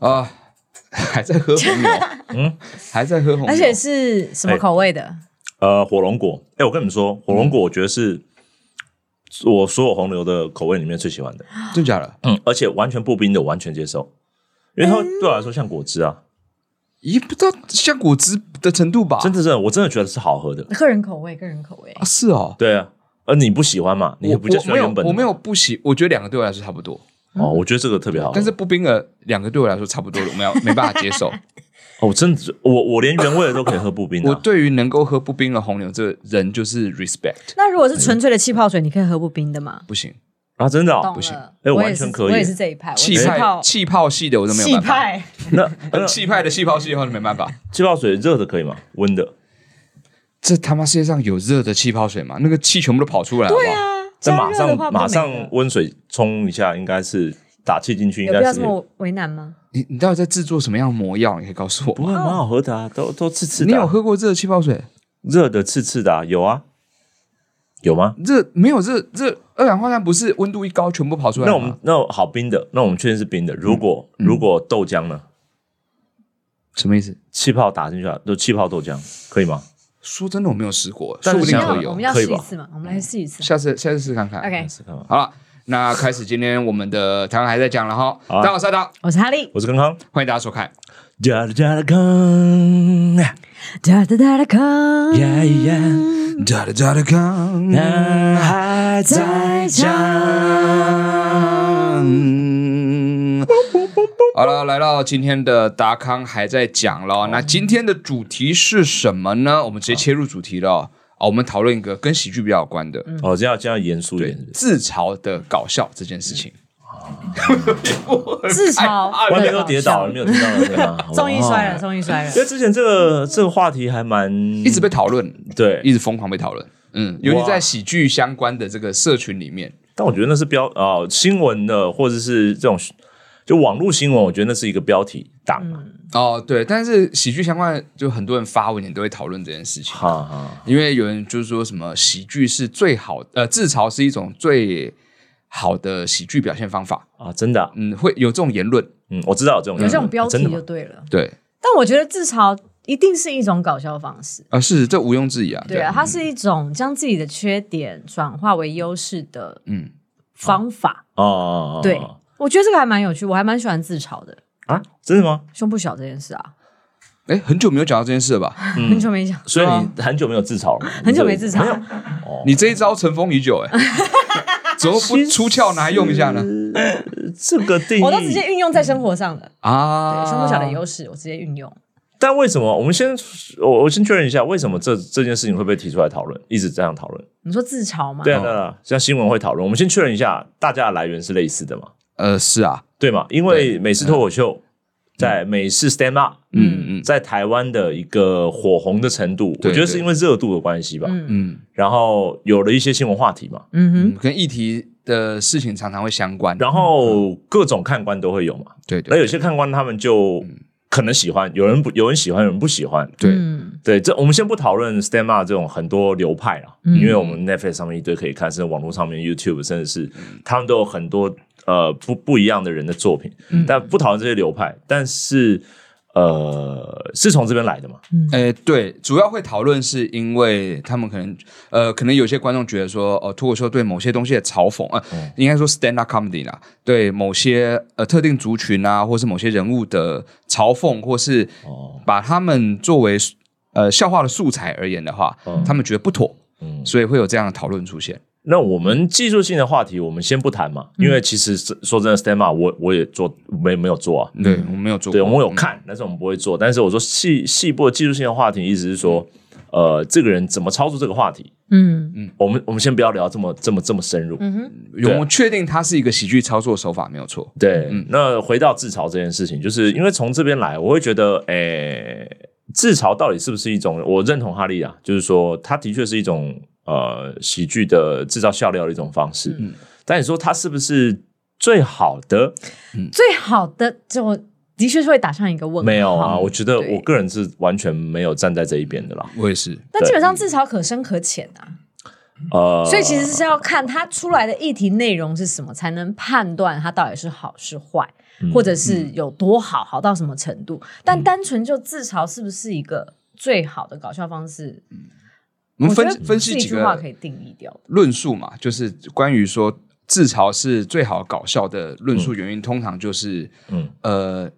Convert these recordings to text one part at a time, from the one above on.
啊，还在喝红牛，嗯，还在喝红牛，而且是什么口味的？呃，火龙果。哎，我跟你们说，火龙果我觉得是我所有红牛的口味里面最喜欢的，真假的？嗯，而且完全不冰的，我完全接受，因为它对我来说像果汁啊。咦，不知道像果汁的程度吧？真的，真的，我真的觉得是好喝的。个人口味，个人口味啊，是哦，对啊。而你不喜欢嘛？你也不就喜欢原本的？我没有，我没有不喜，我觉得两个对我来说差不多。哦，我觉得这个特别好，但是不冰的两个对我来说差不多，我没有没办法接受。哦，真的，我我连原味的都可以喝不冰的。我对于能够喝不冰的红牛，这个人就是 respect。那如果是纯粹的气泡水，你可以喝不冰的吗？不行啊，真的不行。哎，完全可以。我也是这一派，气泡气泡系的我都没有办法。气派，那 气派的气泡系的话，就没办法。气泡水热的可以吗？温的？这他妈世界上有热的气泡水吗？那个气全部都跑出来了。对啊，这马上马上温水冲一下，应该是。打气进去应该是，有必要这么为难吗？你你到底在制作什么样的魔药？你可以告诉我。不会，蛮好喝的啊，都都刺刺的。你有喝过热的气泡水？热的刺刺的啊，有啊，有吗？热没有热热二氧化碳不是温度一高全部跑出来？那我们那好冰的，那我们确定是冰的。如果如果豆浆呢？什么意思？气泡打进去啊，就气泡豆浆可以吗？说真的，我没有试过，说不定可以。我们要试一次嘛？我们来试一次，下次下次试看看。OK，好了。那开始今天我们的台湾还在讲了哈，大家好，我是阿我是哈利，我是康康，欢迎大家收看。哒哒哒康，哒哒哒哒康，呀呀，哒哒哒康，还在讲。好了，来到今天的达康还在讲了。那今天的主题是什么呢？我们直接切入主题了。我们讨论一个跟喜剧比较有关的哦，这样这样严肃一点，自嘲的搞笑这件事情啊，自嘲，外面都跌倒了，没有听到对吗？终于摔了，终于摔了。因为之前这个这个话题还蛮一直被讨论，对，一直疯狂被讨论，嗯，尤其在喜剧相关的这个社群里面。但我觉得那是标啊新闻的，或者是这种。就网络新闻，我觉得那是一个标题党嘛。嗯、哦，对，但是喜剧相关，就很多人发文也都会讨论这件事情。哈哈，因为有人就是说什么喜剧是最好，呃，自嘲是一种最好的喜剧表现方法啊，真的、啊，嗯，会有这种言论。嗯，我知道有这种有这种标题就对了。对，但我觉得自嘲一定是一种搞笑方式啊，是这毋庸置疑啊。对啊，它是一种将自己的缺点转化为优势的嗯方法。哦哦哦，对。我觉得这个还蛮有趣，我还蛮喜欢自嘲的啊！真的吗？胸部小这件事啊，哎，很久没有讲到这件事了吧？很久没讲，所以你很久没有自嘲了，很久没自嘲。你这一招尘封已久，哎，怎么不出鞘拿来用一下呢？这个定义我都直接运用在生活上了啊，对，胸部小的优势我直接运用。但为什么？我们先我我先确认一下，为什么这这件事情会被提出来讨论，一直这样讨论？你说自嘲吗？对啊，对啊，像新闻会讨论，我们先确认一下，大家的来源是类似的吗？呃，是啊，对嘛？因为美式脱口秀在美式 stand up，嗯嗯，在台湾的一个火红的程度，我觉得是因为热度的关系吧，嗯，然后有了一些新闻话题嘛，嗯哼，跟议题的事情常常会相关，然后各种看官都会有嘛，对对，那有些看官他们就可能喜欢，有人不有人喜欢，有人不喜欢，对。对，这我们先不讨论 stand up 这种很多流派了，因为我们 Netflix 上面一堆可以看，甚至网络上面 YouTube，甚至是他们都有很多。呃，不不一样的人的作品，嗯、但不讨论这些流派，但是呃，是从这边来的嘛？嗯，诶，对，主要会讨论是因为他们可能呃，可能有些观众觉得说，哦、呃，脱口秀对某些东西的嘲讽，呃，嗯、应该说 stand up comedy 啦，对某些呃特定族群啊，或是某些人物的嘲讽，或是把他们作为呃笑话的素材而言的话，嗯、他们觉得不妥，嗯，所以会有这样的讨论出现。那我们技术性的话题，我们先不谈嘛，因为其实说真的，stand up 我我也做没没有做啊，对我没有做，对我们有看，但是我们不会做。但是我说细细部的技术性的话题，意思是说，呃，这个人怎么操作这个话题？嗯嗯，我们我们先不要聊这么这么这么深入。嗯哼，我们确定它是一个喜剧操作手法没有错。对，那回到自嘲这件事情，就是因为从这边来，我会觉得，诶，自嘲到底是不是一种？我认同哈利啊，就是说，它的确是一种。呃，喜剧的制造笑料的一种方式，嗯，但你说它是不是最好的，嗯、最好的就的确是会打上一个问号。没有啊，我觉得我个人是完全没有站在这一边的啦。我也是。但基本上自嘲可深可浅啊。呃，所以其实是要看它出来的议题内容是什么，才能判断它到底是好是坏，嗯、或者是有多好，好到什么程度。嗯、但单纯就自嘲是不是一个最好的搞笑方式？嗯，我们分分析几句话可以定义掉论述嘛，就是关于说自嘲是最好搞笑的论述原因，嗯、通常就是嗯。呃，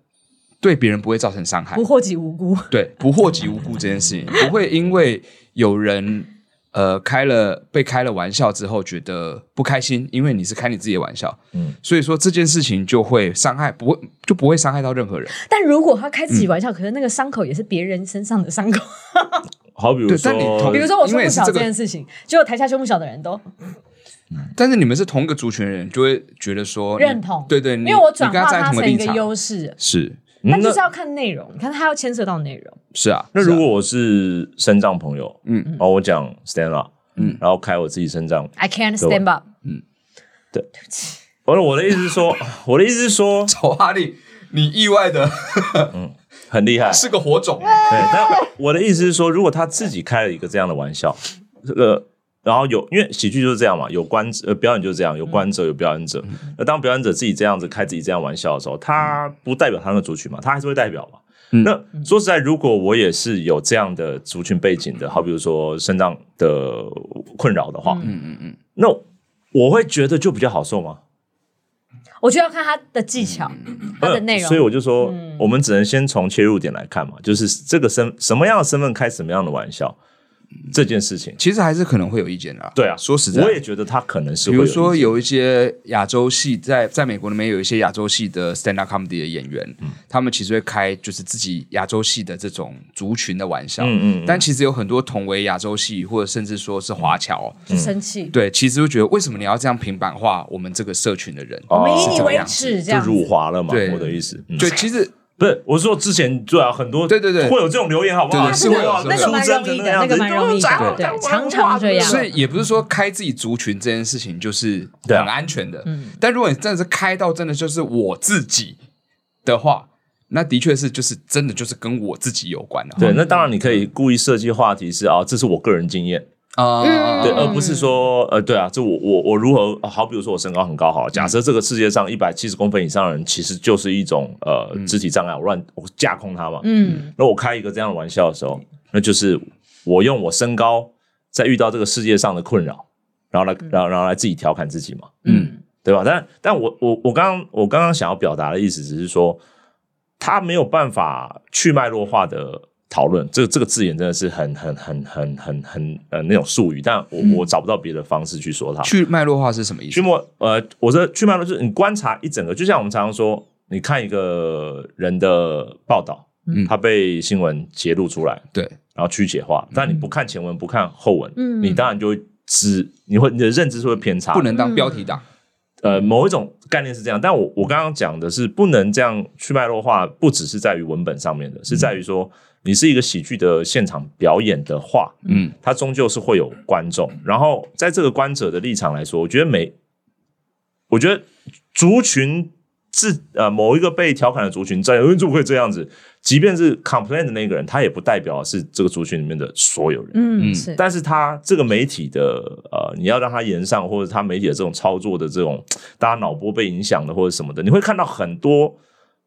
对别人不会造成伤害，不祸及无辜，对，不祸及无辜这件事情。不会因为有人。呃，开了被开了玩笑之后，觉得不开心，因为你是开你自己的玩笑，嗯，所以说这件事情就会伤害，不会就不会伤害到任何人。但如果他开自己玩笑，嗯、可是那个伤口也是别人身上的伤口，好，比如说，比如说我胸部小这件事情，结果台下胸部小的人都，但是你们是同一个族群的人，就会觉得说认同，对对，因为我转化它成一个优势，是。那就是要看内容，你看他要牵涉到内容。是啊，那如果我是身障朋友，嗯，然后我讲 stand up，嗯，然后开我自己身障，I can't stand up，嗯，对，对不起，我我的意思是说，我的意思是说，丑哈利，你意外的，嗯，很厉害，是个火种。对，但我的意思是说，如果他自己开了一个这样的玩笑，这个。然后有，因为喜剧就是这样嘛，有观，呃，表演就是这样，有观者，有表演者。那、嗯、当表演者自己这样子开自己这样玩笑的时候，他不代表他那个族群嘛，他还是会代表嘛。嗯、那说实在，如果我也是有这样的族群背景的，好比如说肾脏的困扰的话，嗯嗯嗯，那我会觉得就比较好受吗？我就要看他的技巧，嗯、他的内容。所以我就说，嗯、我们只能先从切入点来看嘛，就是这个身什么样的身份开什么样的玩笑。这件事情其实还是可能会有意见的啊。对啊，说实在，我也觉得他可能是。比如说，有一些亚洲系在在美国那边有一些亚洲系的 stand up comedy 的演员，嗯，他们其实会开就是自己亚洲系的这种族群的玩笑，嗯嗯。但其实有很多同为亚洲系或者甚至说是华侨，就生气。对，其实会觉得为什么你要这样平板化我们这个社群的人？我们以你为耻，这样就辱华了嘛？对，我的意思。对，其实。不是，我是说之前对啊，很多对对对会有这种留言，好不好？是会有那个蛮容易的，那个蛮容易的，对，常常这样。所以也不是说开自己族群这件事情就是很安全的。嗯，但如果你真的是开到真的就是我自己的话，那的确是就是真的就是跟我自己有关的。对，那当然你可以故意设计话题是啊，这是我个人经验。啊，嗯、对，而不是说，呃，对啊，这我我我如何好？比如说我身高很高，好，假设这个世界上一百七十公分以上的人，其实就是一种呃肢体障碍，我乱我架空他嘛。嗯，那我开一个这样的玩笑的时候，那就是我用我身高在遇到这个世界上的困扰，然后来，然后然后来自己调侃自己嘛。嗯，对吧？但但我我我刚刚我刚刚想要表达的意思，只是说他没有办法去脉络化的。讨论这个这个字眼真的是很很很很很很呃那种术语，但我、嗯、我找不到别的方式去说它。去脉络化是什么意思？去脉呃，我说去脉络就是你观察一整个，就像我们常常说，你看一个人的报道，嗯，他被新闻揭露出来，对，然后曲解化，但你不看前文不看后文，嗯，你当然就会知你会你的认知是会偏差，不能当标题党。呃，某一种概念是这样，但我我刚刚讲的是不能这样去脉络化，不只是在于文本上面的，是在于说。你是一个喜剧的现场表演的话，嗯，它终究是会有观众。然后在这个观者的立场来说，我觉得每，我觉得族群自呃某一个被调侃的族群在，为什么会这样子？即便是 complain 的那个人，他也不代表是这个族群里面的所有人，嗯，是。但是他这个媒体的呃，你要让他言上，或者他媒体的这种操作的这种，大家脑波被影响的或者什么的，你会看到很多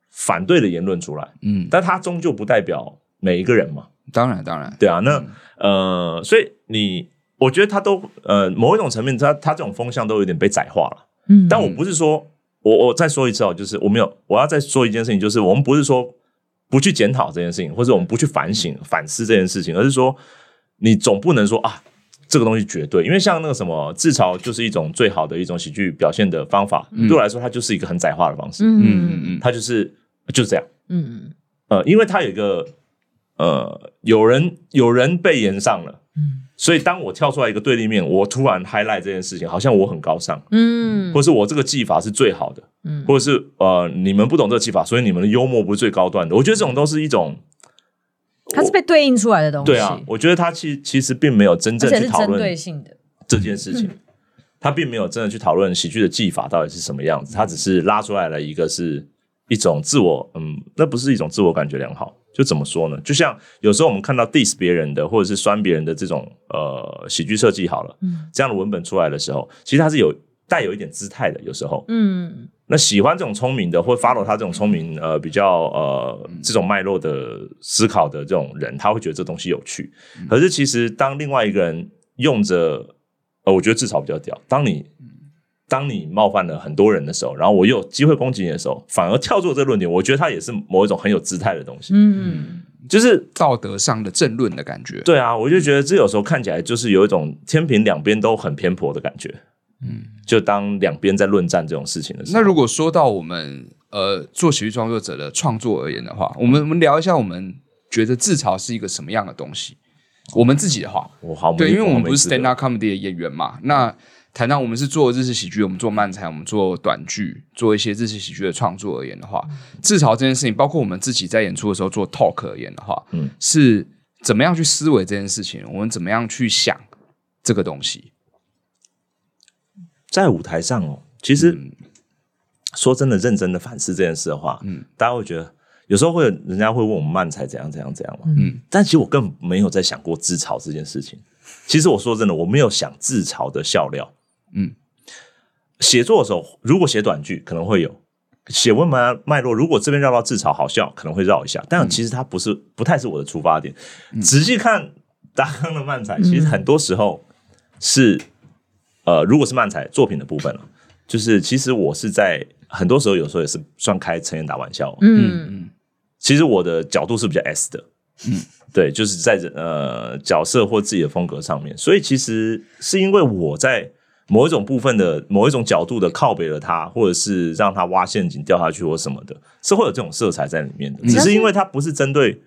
反对的言论出来，嗯，但他终究不代表。每一个人嘛，当然当然，对啊，那、嗯、呃，所以你，我觉得他都呃，某一种层面，他他这种风向都有点被窄化了。嗯，但我不是说，我我再说一次哦，就是我没有，我要再说一件事情，就是我们不是说不去检讨这件事情，或者我们不去反省反思这件事情，而是说，你总不能说啊，这个东西绝对，因为像那个什么自嘲，就是一种最好的一种喜剧表现的方法，嗯、对我来说，它就是一个很窄化的方式。嗯嗯嗯，它就是就是这样。嗯嗯，呃，因为它有一个。呃，有人有人被延上了，嗯，所以当我跳出来一个对立面，我突然 highlight 这件事情，好像我很高尚，嗯，或是我这个技法是最好的，嗯，或者是呃，你们不懂这个技法，所以你们的幽默不是最高端的。我觉得这种都是一种，它是被对应出来的东西。对啊，我觉得它其其实并没有真正去讨论对性的。这件事情。他并没有真的去讨论喜剧的技法到底是什么样子，他只是拉出来了一个是一种自我，嗯，那不是一种自我感觉良好，就怎么说呢？就像有时候我们看到 diss 别人的或者是酸别人的这种呃喜剧设计好了，嗯，这样的文本出来的时候，其实它是有带有一点姿态的，有时候，嗯，那喜欢这种聪明的或 follow 他这种聪明呃比较呃这种脉络的思考的这种人，他会觉得这东西有趣，可是其实当另外一个人用着。呃，我觉得至少比较屌。当你当你冒犯了很多人的时候，然后我又有机会攻击你的时候，反而跳出这个论点，我觉得它也是某一种很有姿态的东西。嗯，就是道德上的政论的感觉。对啊，我就觉得这有时候看起来就是有一种天平两边都很偏颇的感觉。嗯，就当两边在论战这种事情的时候，那如果说到我们呃做喜剧创作者的创作而言的话，我们我们聊一下，我们觉得自嘲是一个什么样的东西？我们自己的话，我好对，因为我们不是 stand up comedy 的演员嘛。那谈到我们是做日式喜剧，我们做漫才，我们做短剧，做一些日式喜剧的创作而言的话，自嘲这件事情，包括我们自己在演出的时候做 talk 而言的话，嗯，是怎么样去思维这件事情？我们怎么样去想这个东西？在舞台上哦，其实、嗯、说真的，认真的反思这件事的话，嗯，大家会觉得。有时候会有人家会问我们漫才怎样怎样怎样嘛，嗯，但其实我根本没有在想过自嘲这件事情。其实我说真的，我没有想自嘲的笑料，嗯，写作的时候如果写短剧可能会有，写文脉脉络，如果这边绕到自嘲好笑可能会绕一下，但其实它不是不太是我的出发点。嗯，仔细看达康的漫才，其实很多时候是呃，如果是漫才作品的部分了，就是其实我是在很多时候有时候也是算开成人打玩笑，嗯嗯。其实我的角度是比较 S 的，嗯，对，就是在呃角色或自己的风格上面，所以其实是因为我在某一种部分的某一种角度的靠北了他，或者是让他挖陷阱掉下去或什么的，是会有这种色彩在里面的。只是因为他不是针对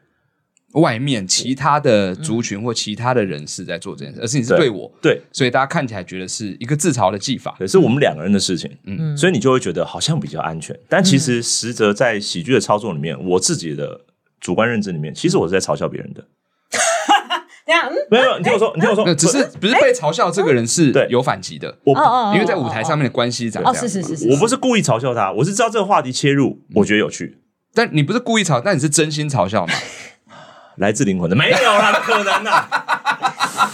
外面其他的族群或其他的人士在做这件事，而是你是对我，对，所以大家看起来觉得是一个自嘲的技法，可是我们两个人的事情，嗯，所以你就会觉得好像比较安全，但其实实则在喜剧的操作里面，我自己的主观认知里面，其实我是在嘲笑别人的。这样，没有，你听我说，你听我说，只是不是被嘲笑这个人是有反击的，我因为在舞台上面的关系长这样，是是是是，我不是故意嘲笑他，我是知道这个话题切入，我觉得有趣，但你不是故意嘲，但你是真心嘲笑吗？来自灵魂的没有啦，不可能的。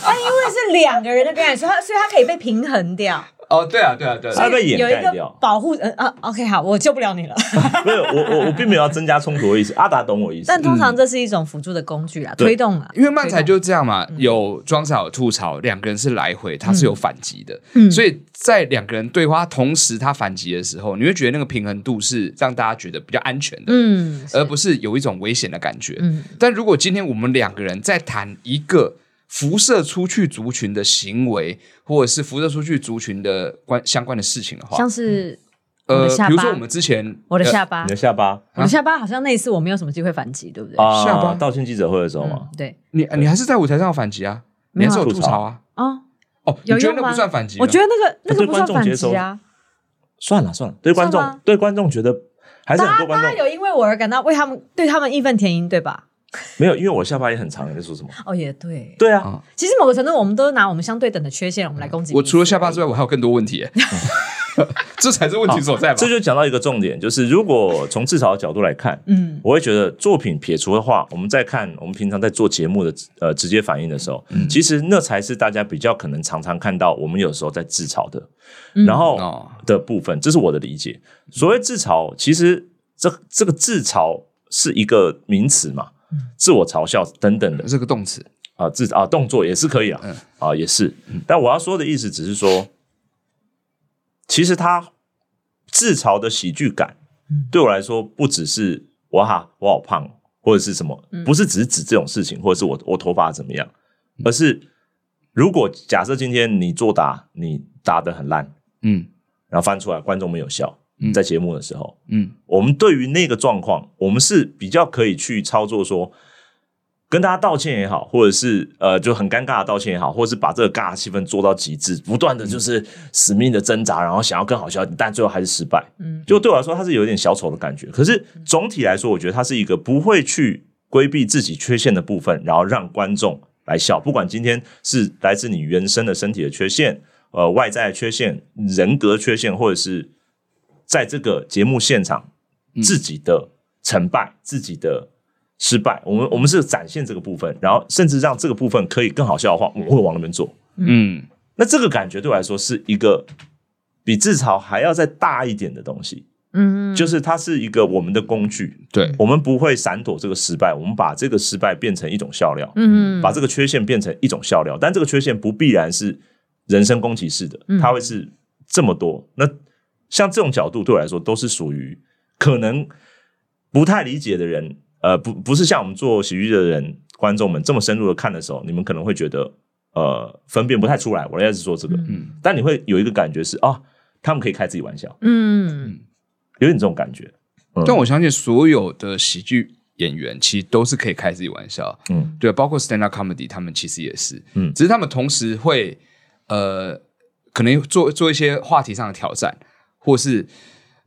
但因为是两个人的表演，所以他所以他可以被平衡掉。哦，对啊，对啊，对，他被掩盖掉，保护。嗯啊，OK，好，我救不了你了。没有，我我我并没有要增加冲突的意思。阿达懂我意思。但通常这是一种辅助的工具啊，推动啊。因为漫才就是这样嘛，有装傻有吐槽，两个人是来回，他是有反击的。所以在两个人对话同时，他反击的时候，你会觉得那个平衡度是让大家觉得比较安全的，嗯，而不是有一种危险的感觉。嗯，但如果今天我们两个人在谈一个。辐射出去族群的行为，或者是辐射出去族群的关相关的事情的话，像是呃，比如说我们之前我的下巴，你的下巴，我的下巴好像那一次我没有什么机会反击，对不对？下巴？道歉记者会的时候嘛，对，你你还是在舞台上反击啊，没有吐槽啊，哦。哦，你觉得那不算反击？我觉得那个那个不算反击啊，算了算了，对观众对观众觉得还是很多观众有因为我而感到为他们对他们义愤填膺，对吧？没有，因为我下巴也很长。你在说什么？哦，也对，对啊。其实某个程度，我们都拿我们相对等的缺陷，我们来攻击。我除了下巴之外，我还有更多问题。这才是问题所在吧？这就讲到一个重点，就是如果从自嘲的角度来看，嗯，我会觉得作品撇除的话，我们再看我们平常在做节目的呃直接反应的时候，其实那才是大家比较可能常常看到我们有时候在自嘲的，然后的部分，这是我的理解。所谓自嘲，其实这这个自嘲是一个名词嘛。自我嘲笑等等的，这个动词。啊，自啊动作也是可以啊，嗯、啊也是。但我要说的意思只是说，其实他自嘲的喜剧感，对我来说不只是哇我好胖，或者是什么，不是只是指这种事情，或者是我我头发怎么样，而是如果假设今天你作答，你答得很烂，嗯，然后翻出来观众没有笑。在节目的时候，嗯，我们对于那个状况，我们是比较可以去操作说，跟大家道歉也好，或者是呃就很尴尬的道歉也好，或者是把这个尬的气氛做到极致，不断的就是死命的挣扎，然后想要更好笑，但最后还是失败。嗯，就对我来说，它是有点小丑的感觉。可是总体来说，我觉得它是一个不会去规避自己缺陷的部分，然后让观众来笑。不管今天是来自你原生的身体的缺陷，呃外在缺陷、人格缺陷，或者是在这个节目现场自己的成败、嗯、自己的失败，我们我们是展现这个部分，然后甚至让这个部分可以更好笑的话，我们会往那边做。嗯，那这个感觉对我来说是一个比自嘲还要再大一点的东西。嗯，就是它是一个我们的工具，对，我们不会闪躲这个失败，我们把这个失败变成一种笑料，嗯，把这个缺陷变成一种笑料，但这个缺陷不必然是人身攻击式的，它会是这么多。那像这种角度对我来说，都是属于可能不太理解的人，呃，不，不是像我们做喜剧的人，观众们这么深入的看的时候，你们可能会觉得，呃，分辨不太出来。我要是说这个，嗯，但你会有一个感觉是，啊，他们可以开自己玩笑，嗯。有点这种感觉，嗯、但我相信所有的喜剧演员其实都是可以开自己玩笑，嗯，对，包括 stand up comedy，他们其实也是，嗯，只是他们同时会呃，可能做做一些话题上的挑战，或是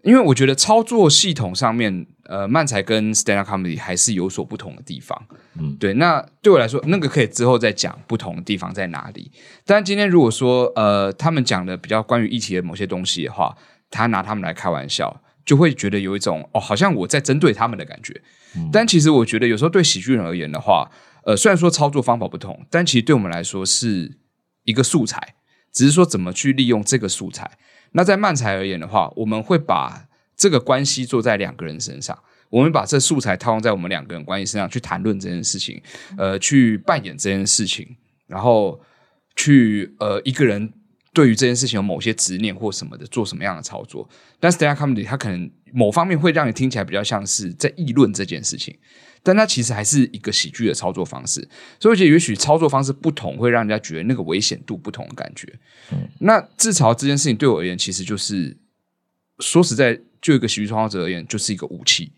因为我觉得操作系统上面，呃，漫才跟 stand up comedy 还是有所不同的地方，嗯，对，那对我来说，那个可以之后再讲不同的地方在哪里。但今天如果说呃，他们讲的比较关于议题的某些东西的话，他拿他们来开玩笑。就会觉得有一种哦，好像我在针对他们的感觉。嗯、但其实我觉得有时候对喜剧人而言的话，呃，虽然说操作方法不同，但其实对我们来说是一个素材，只是说怎么去利用这个素材。那在漫才而言的话，我们会把这个关系做在两个人身上，我们把这素材套用在我们两个人关系身上去谈论这件事情，呃，去扮演这件事情，然后去呃一个人。对于这件事情有某些执念或什么的，做什么样的操作？但 stand up comedy 它可能某方面会让你听起来比较像是在议论这件事情，但它其实还是一个喜剧的操作方式。所以我觉得，也许操作方式不同，会让人家觉得那个危险度不同的感觉。嗯，那自嘲这件事情对我而言，其实就是说实在，就一个喜剧创作者而言，就是一个武器。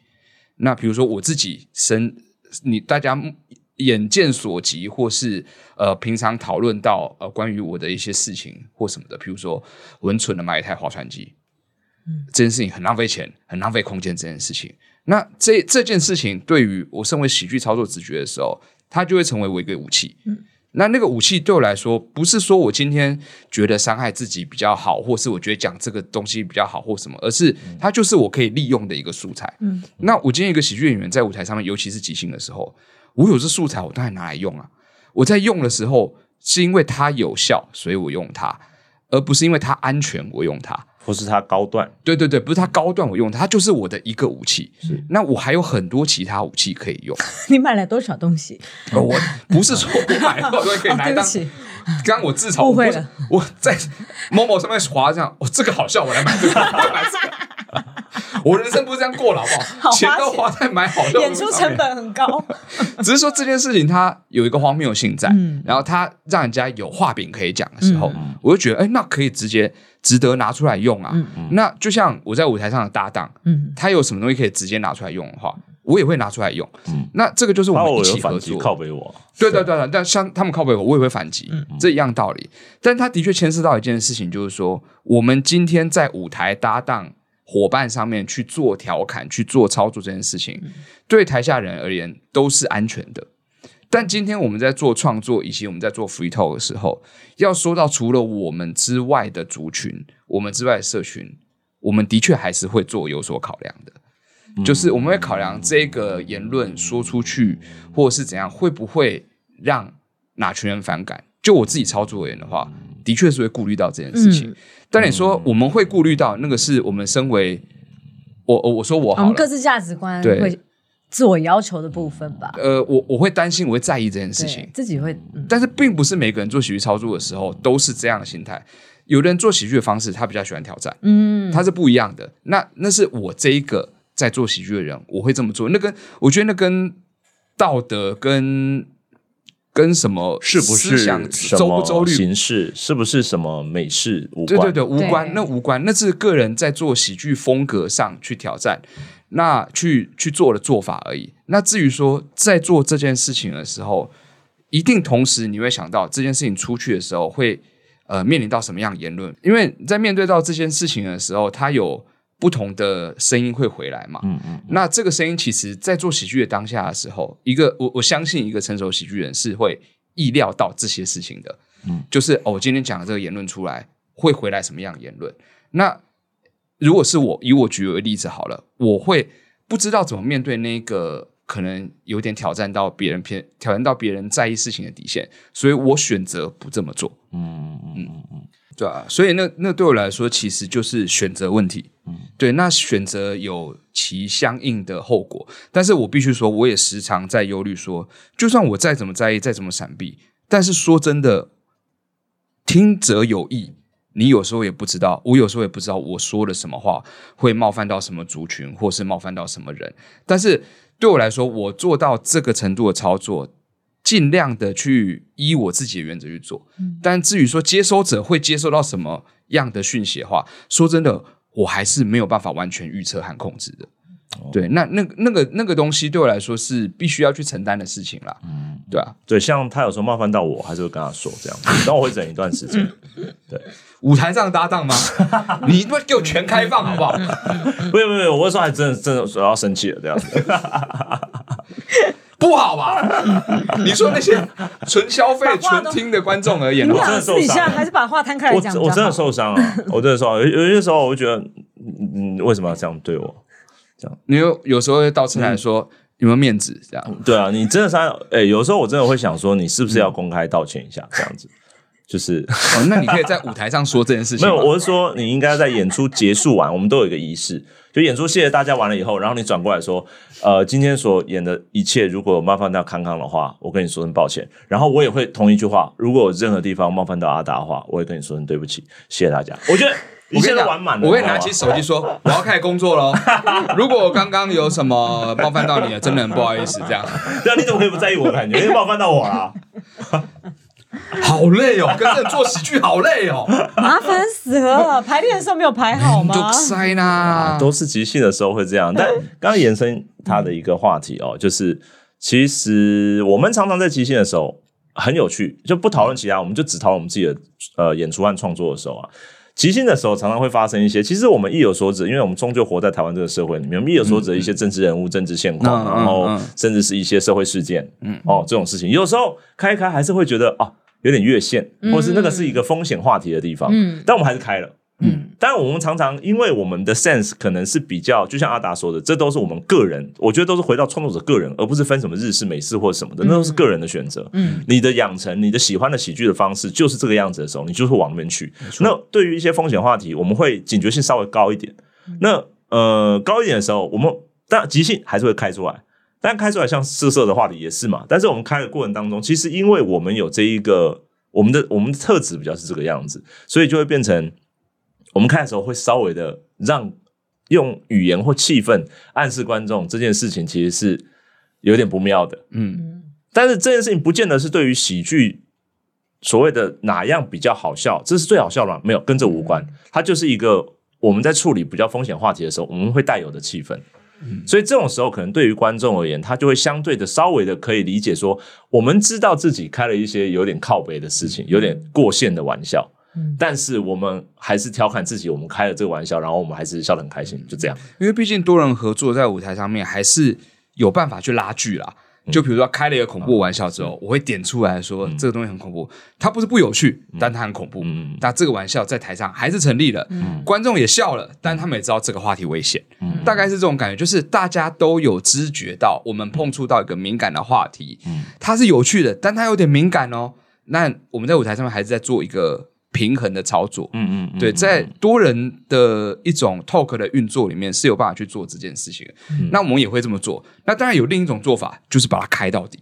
那比如说我自己生你大家。眼见所及，或是呃，平常讨论到呃，关于我的一些事情或什么的，比如说我很蠢的买一台划船机，嗯，这件事情很浪费钱，很浪费空间，这件事情，那这这件事情对于我身为喜剧操作直觉的时候，它就会成为我一个武器，嗯，那那个武器对我来说，不是说我今天觉得伤害自己比较好，或是我觉得讲这个东西比较好或什么，而是它就是我可以利用的一个素材，嗯，那我今天一个喜剧演员在舞台上面，尤其是即兴的时候。我有这素材，我当然拿来用啊！我在用的时候，是因为它有效，所以我用它，而不是因为它安全，我用它，不是它高段。对对对，不是它高段，我用它，它就是我的一个武器。是，那我还有很多其他武器可以用。你买了多少东西？我不是说我买了多少东西可以拿来当。刚刚我自嘲，误会了。我在某某上面滑这样，哦，这个好笑，我来买这个，我买这个。我人生不是这样过了，好不好？好钱，钱都花在买好的，演出成本很高。只是说这件事情它有一个荒谬性在，嗯、然后它让人家有话柄可以讲的时候，嗯、我就觉得，哎，那可以直接值得拿出来用啊。那就像我在舞台上的搭档，嗯，他有什么东西可以直接拿出来用的话，我也会拿出来用。嗯、那这个就是我们一起合作。靠北我，对对对，但像他们靠背我，我也会反击，嗯、这一样道理。但他的确牵涉到一件事情，就是说，我们今天在舞台搭档。伙伴上面去做调侃、去做操作这件事情，对台下人而言都是安全的。但今天我们在做创作以及我们在做 free talk 的时候，要说到除了我们之外的族群、我们之外的社群，我们的确还是会做有所考量的。就是我们会考量这个言论说出去，或者是怎样，会不会让哪群人反感？就我自己操作而言的话，的确是会顾虑到这件事情。但你说我们会顾虑到那个是我们身为我我我说我好我们各自价值观会自我要求的部分吧。呃，我我会担心，我会在意这件事情，自己会。嗯、但是并不是每个人做喜剧操作的时候都是这样的心态。有的人做喜剧的方式，他比较喜欢挑战，嗯，他是不一样的。那那是我这一个在做喜剧的人，我会这么做。那跟我觉得那跟道德跟。跟什么是不是周不周律形式，是不是什么美式无关？对对对，无关，那无关，那是个人在做喜剧风格上去挑战，那去去做的做法而已。那至于说在做这件事情的时候，一定同时你会想到这件事情出去的时候会呃面临到什么样的言论？因为在面对到这件事情的时候，它有。不同的声音会回来嘛？嗯嗯。那这个声音其实，在做喜剧的当下的时候，一个我我相信，一个成熟喜剧人是会意料到这些事情的。嗯，就是哦，我今天讲的这个言论出来会回来什么样的言论？那如果是我以我举为例子好了，我会不知道怎么面对那个可能有点挑战到别人偏挑战到别人在意事情的底线，所以我选择不这么做。嗯嗯嗯嗯。对啊，所以那那对我来说，其实就是选择问题。嗯，对，那选择有其相应的后果，但是我必须说，我也时常在忧虑说，就算我再怎么在意，再怎么闪避，但是说真的，听者有意，你有时候也不知道，我有时候也不知道我说了什么话会冒犯到什么族群，或是冒犯到什么人。但是对我来说，我做到这个程度的操作。尽量的去依我自己的原则去做，嗯，但至于说接收者会接收到什么样的讯息的话，说真的，我还是没有办法完全预测和控制的。哦、对，那那那个那个东西对我来说是必须要去承担的事情啦。嗯，对啊，对，像他有时候冒犯到我，还是会跟他说这样，但我会忍一段时间。对，舞台上搭档吗？你不给我全开放好不好？不用不用，我会说还真的真的说要生气了这样子。不好吧？你说那些纯消费、纯听的观众而言，我真的受伤。还是把话摊开来讲。我真的受伤了，我真的受伤。有有些时候，我就觉得，嗯，为什么要这样对我？这样，你有有时候会倒车来说，有没有面子？这样，对啊，你真的是，哎，有时候我真的会想说，你是不是要公开道歉一下？这样子，就是，那你可以在舞台上说这件事情。没有，我是说，你应该在演出结束完，我们都有一个仪式。就演出谢谢大家完了以后，然后你转过来说，呃，今天所演的一切如果有冒犯到康康的话，我跟你说声抱歉。然后我也会同一句话，如果有任何地方冒犯到阿达的话，我也跟你说声对不起，谢谢大家。我觉得我现在完满了。我会拿起手机说，我要开始工作喽。如果我刚刚有什么冒犯到你了，真的很不好意思。这样，对啊，你怎么可以不在意我的感觉？因为冒犯到我了。好累哦，跟着做喜剧好累哦，麻烦死了。排练的时候没有排好吗？就塞啦，都是即兴的时候会这样。但刚刚延伸他的一个话题哦，就是其实我们常常在即兴的时候很有趣，就不讨论其他，我们就只讨论我们自己的呃演出和创作的时候啊。即兴的时候常常会发生一些，其实我们意有所指，因为我们终究活在台湾这个社会里面，我们意有所指的一些政治人物、政治现况，然后甚至是一些社会事件，嗯哦这种事情，有时候开一开还是会觉得啊。有点越线，或是那个是一个风险话题的地方，嗯，但我们还是开了，嗯，但我们常常因为我们的 sense 可能是比较，就像阿达说的，这都是我们个人，我觉得都是回到创作者个人，而不是分什么日式、美式或什么的，那都是个人的选择。嗯，你的养成，你的喜欢的喜剧的方式就是这个样子的时候，你就会往那边去。那对于一些风险话题，我们会警觉性稍微高一点。那呃高一点的时候，我们但即兴还是会开出来。但开出来像色色的话题也是嘛，但是我们开的过程当中，其实因为我们有这一个我们的我们的特质比较是这个样子，所以就会变成我们开的时候会稍微的让用语言或气氛暗示观众这件事情其实是有点不妙的，嗯，但是这件事情不见得是对于喜剧所谓的哪样比较好笑，这是最好笑的吗？没有，跟这无关，它就是一个我们在处理比较风险话题的时候，我们会带有的气氛。所以这种时候，可能对于观众而言，他就会相对的稍微的可以理解说，我们知道自己开了一些有点靠北的事情，有点过线的玩笑，但是我们还是调侃自己，我们开了这个玩笑，然后我们还是笑得很开心，就这样。因为毕竟多人合作在舞台上面，还是有办法去拉锯啦。就比如说开了一个恐怖玩笑之后，我会点出来说这个东西很恐怖，它不是不有趣，但它很恐怖。那这个玩笑在台上还是成立了，观众也笑了，但他们也知道这个话题危险。大概是这种感觉，就是大家都有知觉到我们碰触到一个敏感的话题，它是有趣的，但它有点敏感哦。那我们在舞台上面还是在做一个。平衡的操作，嗯嗯，嗯，对，在多人的一种 talk 的运作里面是有办法去做这件事情的。嗯、那我们也会这么做。那当然有另一种做法，就是把它开到底，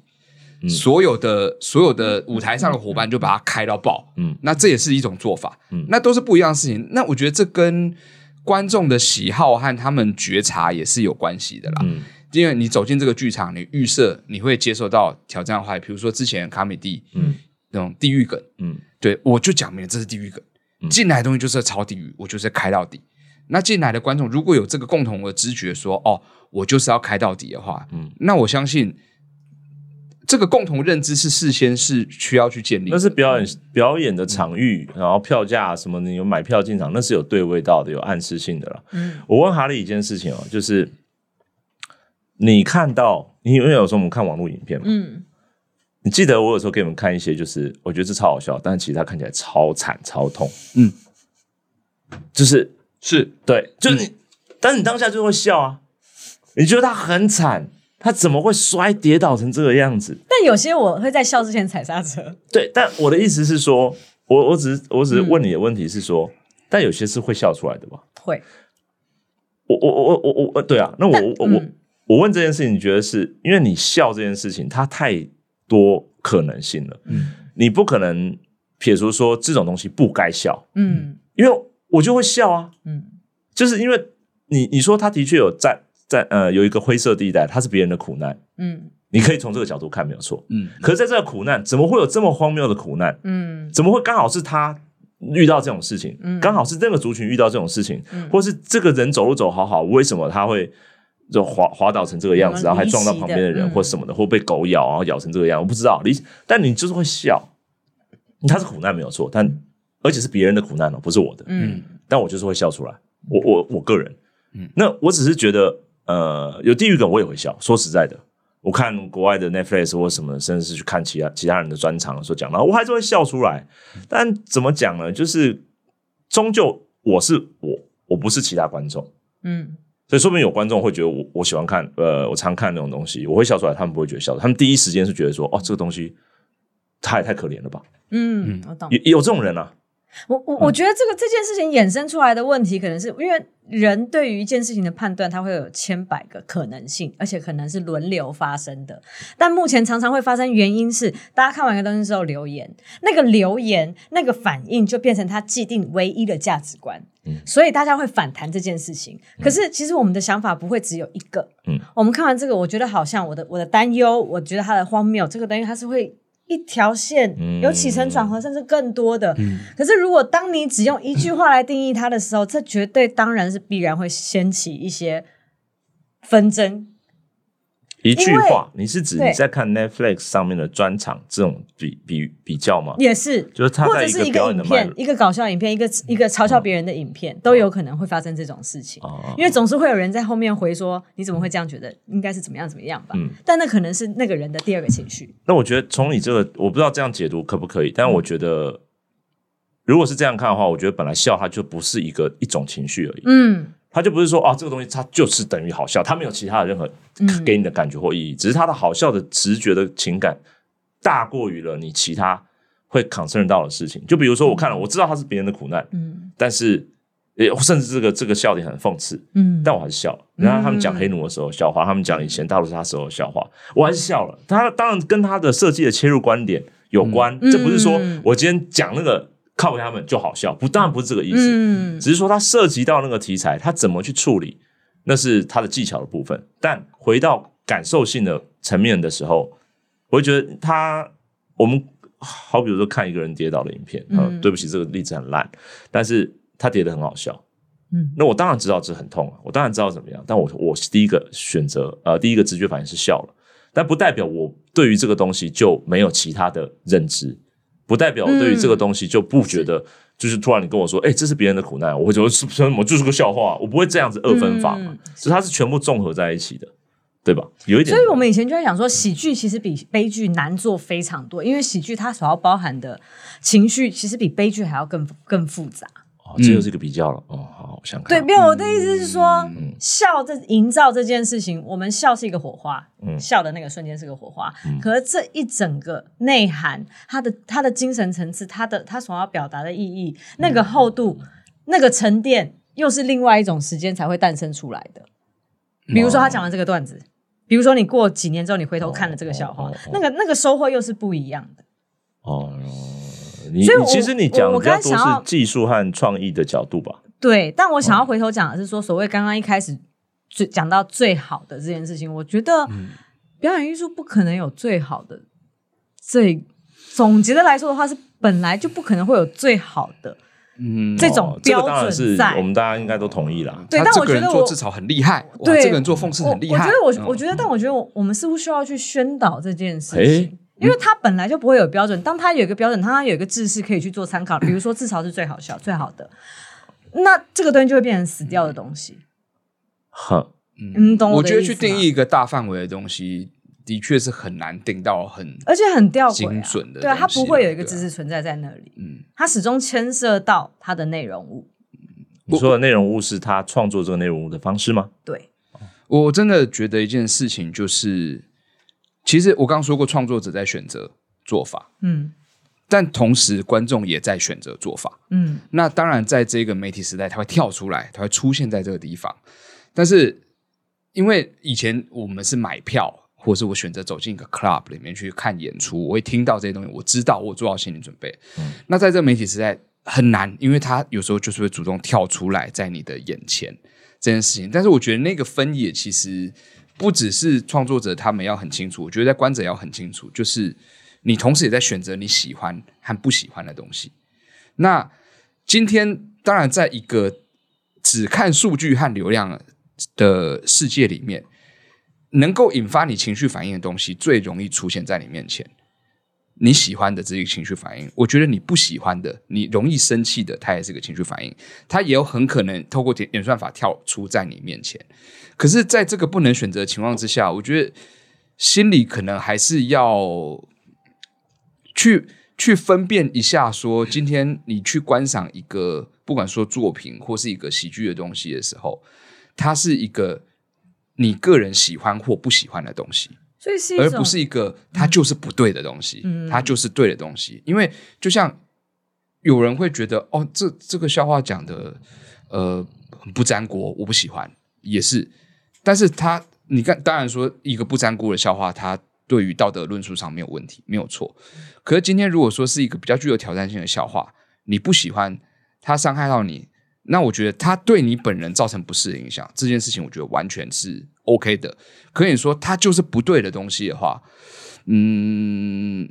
嗯、所有的所有的舞台上的伙伴就把它开到爆。嗯，那这也是一种做法。嗯，那都是不一样的事情。那我觉得这跟观众的喜好和他们觉察也是有关系的啦。嗯，因为你走进这个剧场，你预设你会接受到挑战的话，比如说之前卡米蒂，嗯，那种地狱梗，嗯。对，我就讲明了这是地狱梗，进来的东西就是超地狱，我就是开到底。那进来的观众如果有这个共同的知觉说，说哦，我就是要开到底的话，嗯，那我相信这个共同认知是事先是需要去建立的。那是表演表演的场域，然后票价什么，你有买票进场，那是有对味道的，有暗示性的了。嗯，我问哈利一件事情哦，就是你看到，因为有时候我们看网络影片嘛，嗯。你记得我有时候给你们看一些，就是我觉得这超好笑，但是其实它看起来超惨超痛。嗯，就是是对，就是你，嗯、但是你当下就会笑啊。你觉得他很惨，他怎么会摔跌倒成这个样子？但有些我会在笑之前踩刹车。对，但我的意思是说，我我只是我只是问你的问题是说，嗯、但有些是会笑出来的吧？会。我我我我我我对啊，那我我我我问这件事情，你觉得是因为你笑这件事情，它太多可能性了。嗯，你不可能撇除说这种东西不该笑。嗯，因为我就会笑啊。嗯，就是因为你你说他的确有在。在呃，有一个灰色地带，他是别人的苦难，嗯，你可以从这个角度看，没有错，嗯。可是在这个苦难，怎么会有这么荒谬的苦难？嗯，怎么会刚好是他遇到这种事情？嗯，刚好是这个族群遇到这种事情，嗯，或是这个人走路走好好，为什么他会就滑滑倒成这个样子，然后还撞到旁边的人或什么的，或被狗咬，然后咬成这个样？我不知道，你但你就是会笑，他是苦难没有错，但而且是别人的苦难哦，不是我的，嗯。但我就是会笑出来，我我我个人，嗯，那我只是觉得。呃，有地狱梗我也会笑。说实在的，我看国外的 Netflix 或什么，甚至是去看其他其他人的专场的时候讲到，我还是会笑出来。但怎么讲呢？就是终究我是我，我不是其他观众。嗯，所以说不定有观众会觉得我我喜欢看，呃，我常看那种东西，我会笑出来，他们不会觉得笑。他们第一时间是觉得说，哦，这个东西太太可怜了吧？嗯，我懂。有有这种人啊。我我我觉得这个这件事情衍生出来的问题，可能是因为人对于一件事情的判断，它会有千百个可能性，而且可能是轮流发生的。但目前常常会发生，原因是大家看完一个东西之后留言，那个留言那个反应就变成他既定唯一的价值观，嗯，所以大家会反弹这件事情。可是其实我们的想法不会只有一个，嗯，我们看完这个，我觉得好像我的我的担忧，我觉得它的荒谬，这个东西它是会。一条线有起承转合，甚至更多的。嗯、可是，如果当你只用一句话来定义它的时候，嗯、这绝对当然是必然会掀起一些纷争。一句话，你是指你在看 Netflix 上面的专场这种比比比较吗？也是，就是他在一个一个影片，一个搞笑影片，一个一个嘲笑别人的影片，都有可能会发生这种事情。因为总是会有人在后面回说：“你怎么会这样觉得？应该是怎么样怎么样吧？”但那可能是那个人的第二个情绪。那我觉得从你这个，我不知道这样解读可不可以，但我觉得如果是这样看的话，我觉得本来笑它就不是一个一种情绪而已。嗯。他就不是说啊，这个东西它就是等于好笑，它没有其他的任何给你的感觉或意义，嗯、只是它的好笑的直觉的情感大过于了你其他会 concern 到的事情。就比如说，我看了，我知道它是别人的苦难，嗯，但是甚至这个这个笑点很讽刺，嗯，但我还是笑了。然后他们讲黑奴的时候笑话，他们讲以前大屠杀时候的笑话，我还是笑了。他当然跟他的设计的切入观点有关，嗯、这不是说我今天讲那个。靠他们就好笑，不，当然不是这个意思，嗯、只是说他涉及到那个题材，他怎么去处理，那是他的技巧的部分。但回到感受性的层面的时候，我会觉得他，我们好比如说看一个人跌倒的影片，嗯，对不起，这个例子很烂，但是他跌得很好笑，嗯，那我当然知道这很痛啊，我当然知道怎么样，但我我第一个选择，呃，第一个直觉反应是笑了，但不代表我对于这个东西就没有其他的认知。不代表我对于这个东西就不觉得，嗯、就是突然你跟我说，哎、欸，这是别人的苦难，我会觉得是什么就是个笑话，我不会这样子二分法嘛，所以、嗯、它是全部综合在一起的，对吧？有一点，所以我们以前就在讲说，喜剧其实比悲剧难做非常多，因为喜剧它所要包含的情绪，其实比悲剧还要更更复杂。这就是一个比较了，哦，好，我想看。对，没有我的意思是说，嗯、笑这营造这件事情，我们笑是一个火花，嗯、笑的那个瞬间是个火花。嗯、可是这一整个内涵，它的它的精神层次，它的它所要表达的意义，那个厚度，嗯、那个沉淀，又是另外一种时间才会诞生出来的。比如说他讲的这个段子，哦、比如说你过几年之后，你回头看了这个笑话，哦哦哦、那个那个收获又是不一样的。哦。你所以其实你讲的比较多是技术和创意的角度吧？对，但我想要回头讲的是说，所谓刚刚一开始最讲到最好的这件事情，我觉得表演艺术不可能有最好的。最总结的来说的话，是本来就不可能会有最好的。嗯，这种标准在我们大家应该都同意了。对，但我觉得做自嘲很厉害，对，这个人做讽刺很厉害。我觉得我我觉得，但我觉得我我们似乎需要去宣导这件事情。因为他本来就不会有标准，当他有一个标准，当他有一个制式可以去做参考，比如说自嘲是最好笑、最好的，那这个东西就会变成死掉的东西。哼，嗯，懂我，我觉得去定义一个大范围的东西，的确是很难定到很，而且很吊精准的，对啊，它不会有一个知识存在在那里，嗯，它始终牵涉到它的内容物。你说的内容物是他创作这个内容物的方式吗？对，我真的觉得一件事情就是，其实我刚刚说过，创作者在选择做法，嗯，但同时观众也在选择做法，嗯，那当然在这个媒体时代，它会跳出来，它会出现在这个地方，但是因为以前我们是买票。或是我选择走进一个 club 里面去看演出，我会听到这些东西，我知道我做好心理准备。嗯，那在这个媒体时代很难，因为他有时候就是会主动跳出来在你的眼前这件事情。但是我觉得那个分野其实不只是创作者他们要很清楚，我觉得在观者要很清楚，就是你同时也在选择你喜欢和不喜欢的东西。那今天当然在一个只看数据和流量的世界里面。能够引发你情绪反应的东西，最容易出现在你面前。你喜欢的这个情绪反应，我觉得你不喜欢的，你容易生气的，它也是个情绪反应。它也有很可能透过点演算法跳出在你面前。可是，在这个不能选择的情况之下，我觉得心里可能还是要去去分辨一下说，说今天你去观赏一个，不管说作品或是一个喜剧的东西的时候，它是一个。你个人喜欢或不喜欢的东西，所以是而不是一个它就是不对的东西，嗯、它就是对的东西。因为就像有人会觉得，哦，这这个笑话讲的呃很不沾锅，我不喜欢，也是。但是他，你看，当然说一个不沾锅的笑话，它对于道德论述上没有问题，没有错。可是今天如果说是一个比较具有挑战性的笑话，你不喜欢，它伤害到你。那我觉得他对你本人造成不适的影响，这件事情我觉得完全是 OK 的。可以说他就是不对的东西的话，嗯，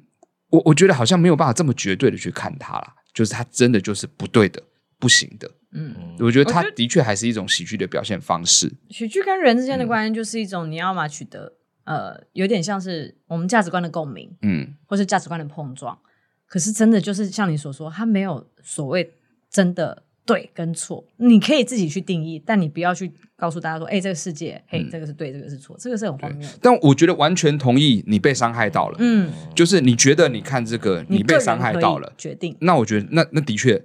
我我觉得好像没有办法这么绝对的去看它了，就是他真的就是不对的、不行的。嗯，我觉得他的确还是一种喜剧的表现方式。喜剧跟人之间的关系就是一种你要嘛取得、嗯、呃，有点像是我们价值观的共鸣，嗯，或是价值观的碰撞。可是真的就是像你所说，它没有所谓真的。对跟错，你可以自己去定义，但你不要去告诉大家说：“哎，这个世界，嘿，这个是对，这个是错。”这个是很荒谬。但我觉得完全同意你被伤害到了，嗯，就是你觉得你看这个，你被伤害到了，决定。那我觉得，那那的确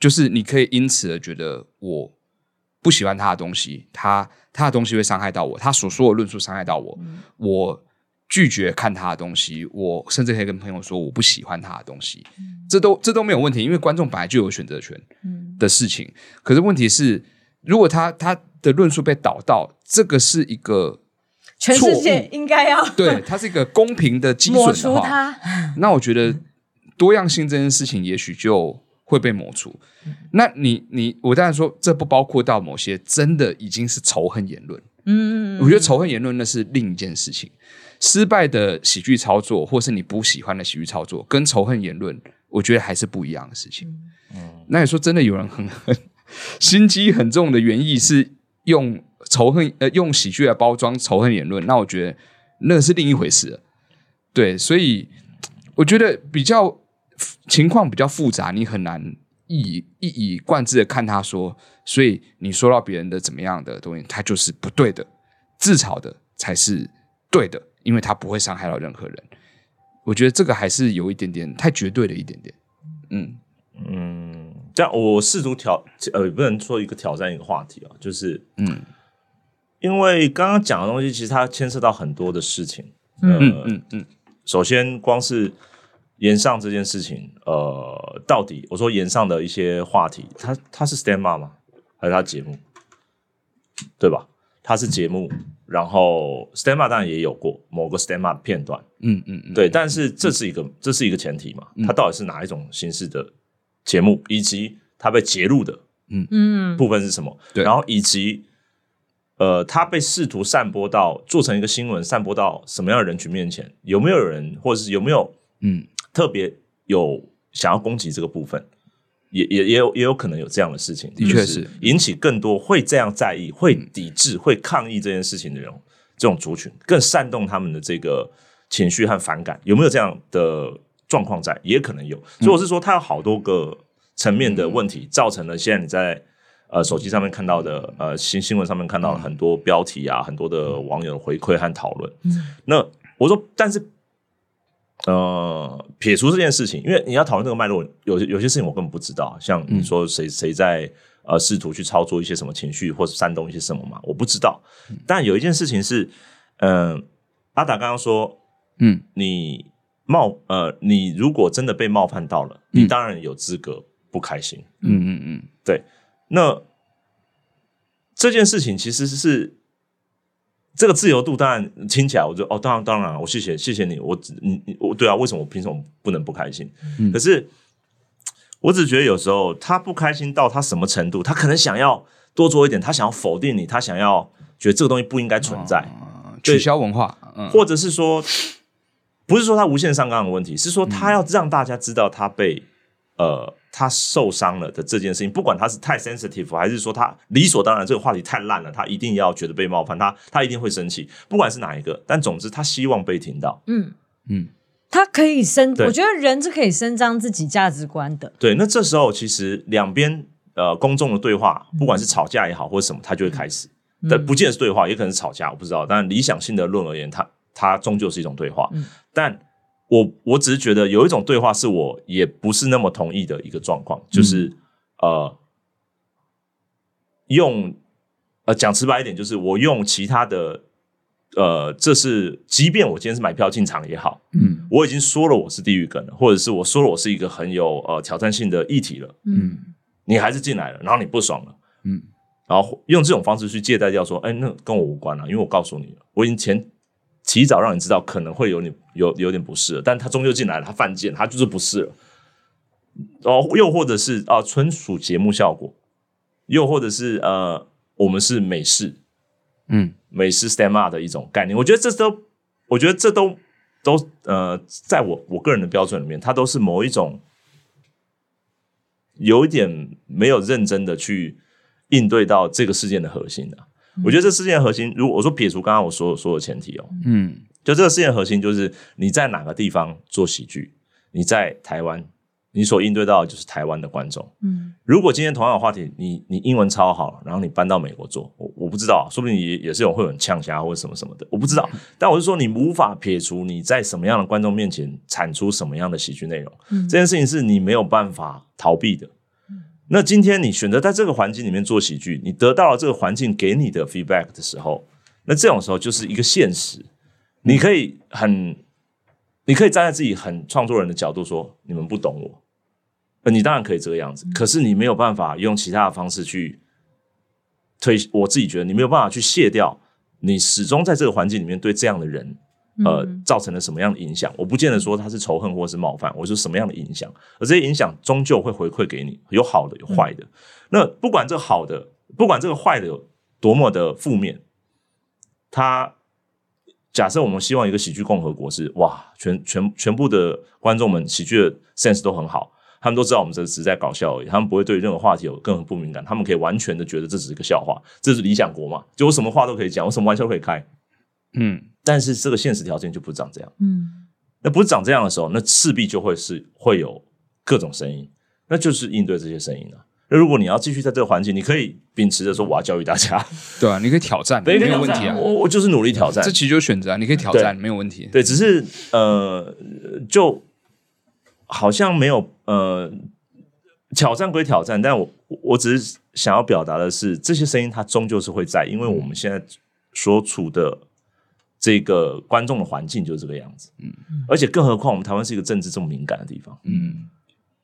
就是你可以因此而觉得我不喜欢他的东西，他他的东西会伤害到我，他所说的论述伤害到我，嗯、我。拒绝看他的东西，我甚至可以跟朋友说我不喜欢他的东西，嗯、这都这都没有问题，因为观众本来就有选择权的事情。嗯、可是问题是，如果他他的论述被导到这个是一个全世界应该要对它是一个公平的基准的话，那我觉得多样性这件事情也许就会被抹除。嗯、那你你我当然说这不包括到某些真的已经是仇恨言论，嗯嗯，我觉得仇恨言论那是另一件事情。失败的喜剧操作，或是你不喜欢的喜剧操作，跟仇恨言论，我觉得还是不一样的事情。嗯，那你说真的，有人很很 心机很重的原意是用仇恨呃用喜剧来包装仇恨言论，那我觉得那是另一回事了。对，所以我觉得比较情况比较复杂，你很难一以一以贯之的看他说，所以你说到别人的怎么样的东西，他就是不对的，自嘲的才是对的。因为他不会伤害到任何人，我觉得这个还是有一点点太绝对了一点点。嗯嗯，这样我试图挑呃，不能说一个挑战一个话题啊，就是嗯，因为刚刚讲的东西其实它牵涉到很多的事情。嗯嗯嗯，嗯首先光是炎上这件事情，呃，到底我说炎上的一些话题，它它是 stand up 吗？还是他节目？对吧？它是节目。然后 stand up 当然也有过某个 stand up 片段，嗯嗯嗯，对，但是这是一个、嗯、这是一个前提嘛，它到底是哪一种形式的节目，以及它被截录的，嗯嗯，部分是什么？对，然后以及呃，它被试图散播到做成一个新闻，散播到什么样的人群面前？有没有人，或者是有没有嗯特别有想要攻击这个部分？也也也有也有可能有这样的事情，的确是引起更多会这样在意、会抵制、会抗议这件事情的人，这种族群更煽动他们的这个情绪和反感，有没有这样的状况在？也可能有。所以我是说，它有好多个层面的问题，造成了现在你在呃手机上面看到的呃新新闻上面看到了很多标题啊，很多的网友的回馈和讨论。那我说，但是呃，撇除这件事情，因为你要讨论这个脉络，有有些事情我根本不知道，像你说谁谁在呃试图去操作一些什么情绪，或者煽动一些什么嘛，我不知道。但有一件事情是，嗯、呃，阿达刚刚说，嗯，你冒呃，你如果真的被冒犯到了，你当然有资格不开心。嗯嗯嗯，对，那。这件事情其实是这个自由度，当然听起来，我就哦，当然当然，我谢谢谢谢你，我你我对啊，为什么我凭什么不能不开心？嗯、可是我只觉得有时候他不开心到他什么程度，他可能想要多做一点，他想要否定你，他想要觉得这个东西不应该存在，哦、取消文化，嗯、或者是说，不是说他无限上纲的问题，是说他要让大家知道他被、嗯、呃。他受伤了的这件事情，不管他是太 sensitive，还是说他理所当然这个话题太烂了，他一定要觉得被冒犯，他他一定会生气。不管是哪一个，但总之他希望被听到。嗯嗯，他可以伸，对我觉得人是可以伸张自己价值观的。对，那这时候其实两边呃公众的对话，不管是吵架也好或者什么，他就会开始。嗯、但不见得是对话，也可能是吵架，我不知道。但理想性的论而言，它它终究是一种对话。嗯、但我我只是觉得有一种对话是我也不是那么同意的一个状况，就是、嗯、呃，用呃讲直白一点，就是我用其他的呃，这是即便我今天是买票进场也好，嗯，我已经说了我是地狱梗了，或者是我说了我是一个很有呃挑战性的议题了，嗯，你还是进来了，然后你不爽了，嗯，然后用这种方式去借代掉说，哎，那跟我无关了，因为我告诉你了，我已经前。提早让你知道可能会有你有有点不适，但他终究进来了，他犯贱，他就是不适了。哦，又或者是啊，纯属节目效果，又或者是呃，我们是美式，嗯，美式 stand up 的一种概念。我觉得这都，我觉得这都都呃，在我我个人的标准里面，它都是某一种有一点没有认真的去应对到这个事件的核心的。我觉得这事件的核心，如果我说撇除刚刚我说所有前提哦，嗯，就这个事件的核心就是你在哪个地方做喜剧，你在台湾，你所应对到的就是台湾的观众，嗯，如果今天同样的话题，你你英文超好，然后你搬到美国做，我我不知道，说不定也也是有会有人呛虾或者什么什么的，我不知道，但我是说你无法撇除你在什么样的观众面前产出什么样的喜剧内容，嗯，这件事情是你没有办法逃避的。那今天你选择在这个环境里面做喜剧，你得到了这个环境给你的 feedback 的时候，那这种时候就是一个现实。你可以很，你可以站在自己很创作人的角度说，你们不懂我。你当然可以这个样子，可是你没有办法用其他的方式去推。我自己觉得你没有办法去卸掉你始终在这个环境里面对这样的人。呃，造成了什么样的影响？我不见得说他是仇恨或是冒犯，我说什么样的影响，而这些影响终究会回馈给你，有好的，有坏的。嗯、那不管这个好的，不管这个坏的有多么的负面，他假设我们希望一个喜剧共和国是哇，全全全部的观众们喜剧的 sense 都很好，他们都知道我们这只是在搞笑而已，他们不会对任何话题有更不敏感，他们可以完全的觉得这只是一个笑话，这是理想国嘛？就我什么话都可以讲，我什么玩笑都可以开，嗯。但是这个现实条件就不长这样，嗯，那不是长这样的时候，那势必就会是会有各种声音，那就是应对这些声音了。那如果你要继续在这个环境，你可以秉持着说我要教育大家，对啊，你可以挑战，没有问题啊，我我就是努力挑战，这其实就是选择啊，你可以挑战，没有问题。对，只是呃，就好像没有呃，挑战归挑战，但我我只是想要表达的是，这些声音它终究是会在，因为我们现在所处的。这个观众的环境就是这个样子，嗯，而且更何况我们台湾是一个政治这么敏感的地方，嗯，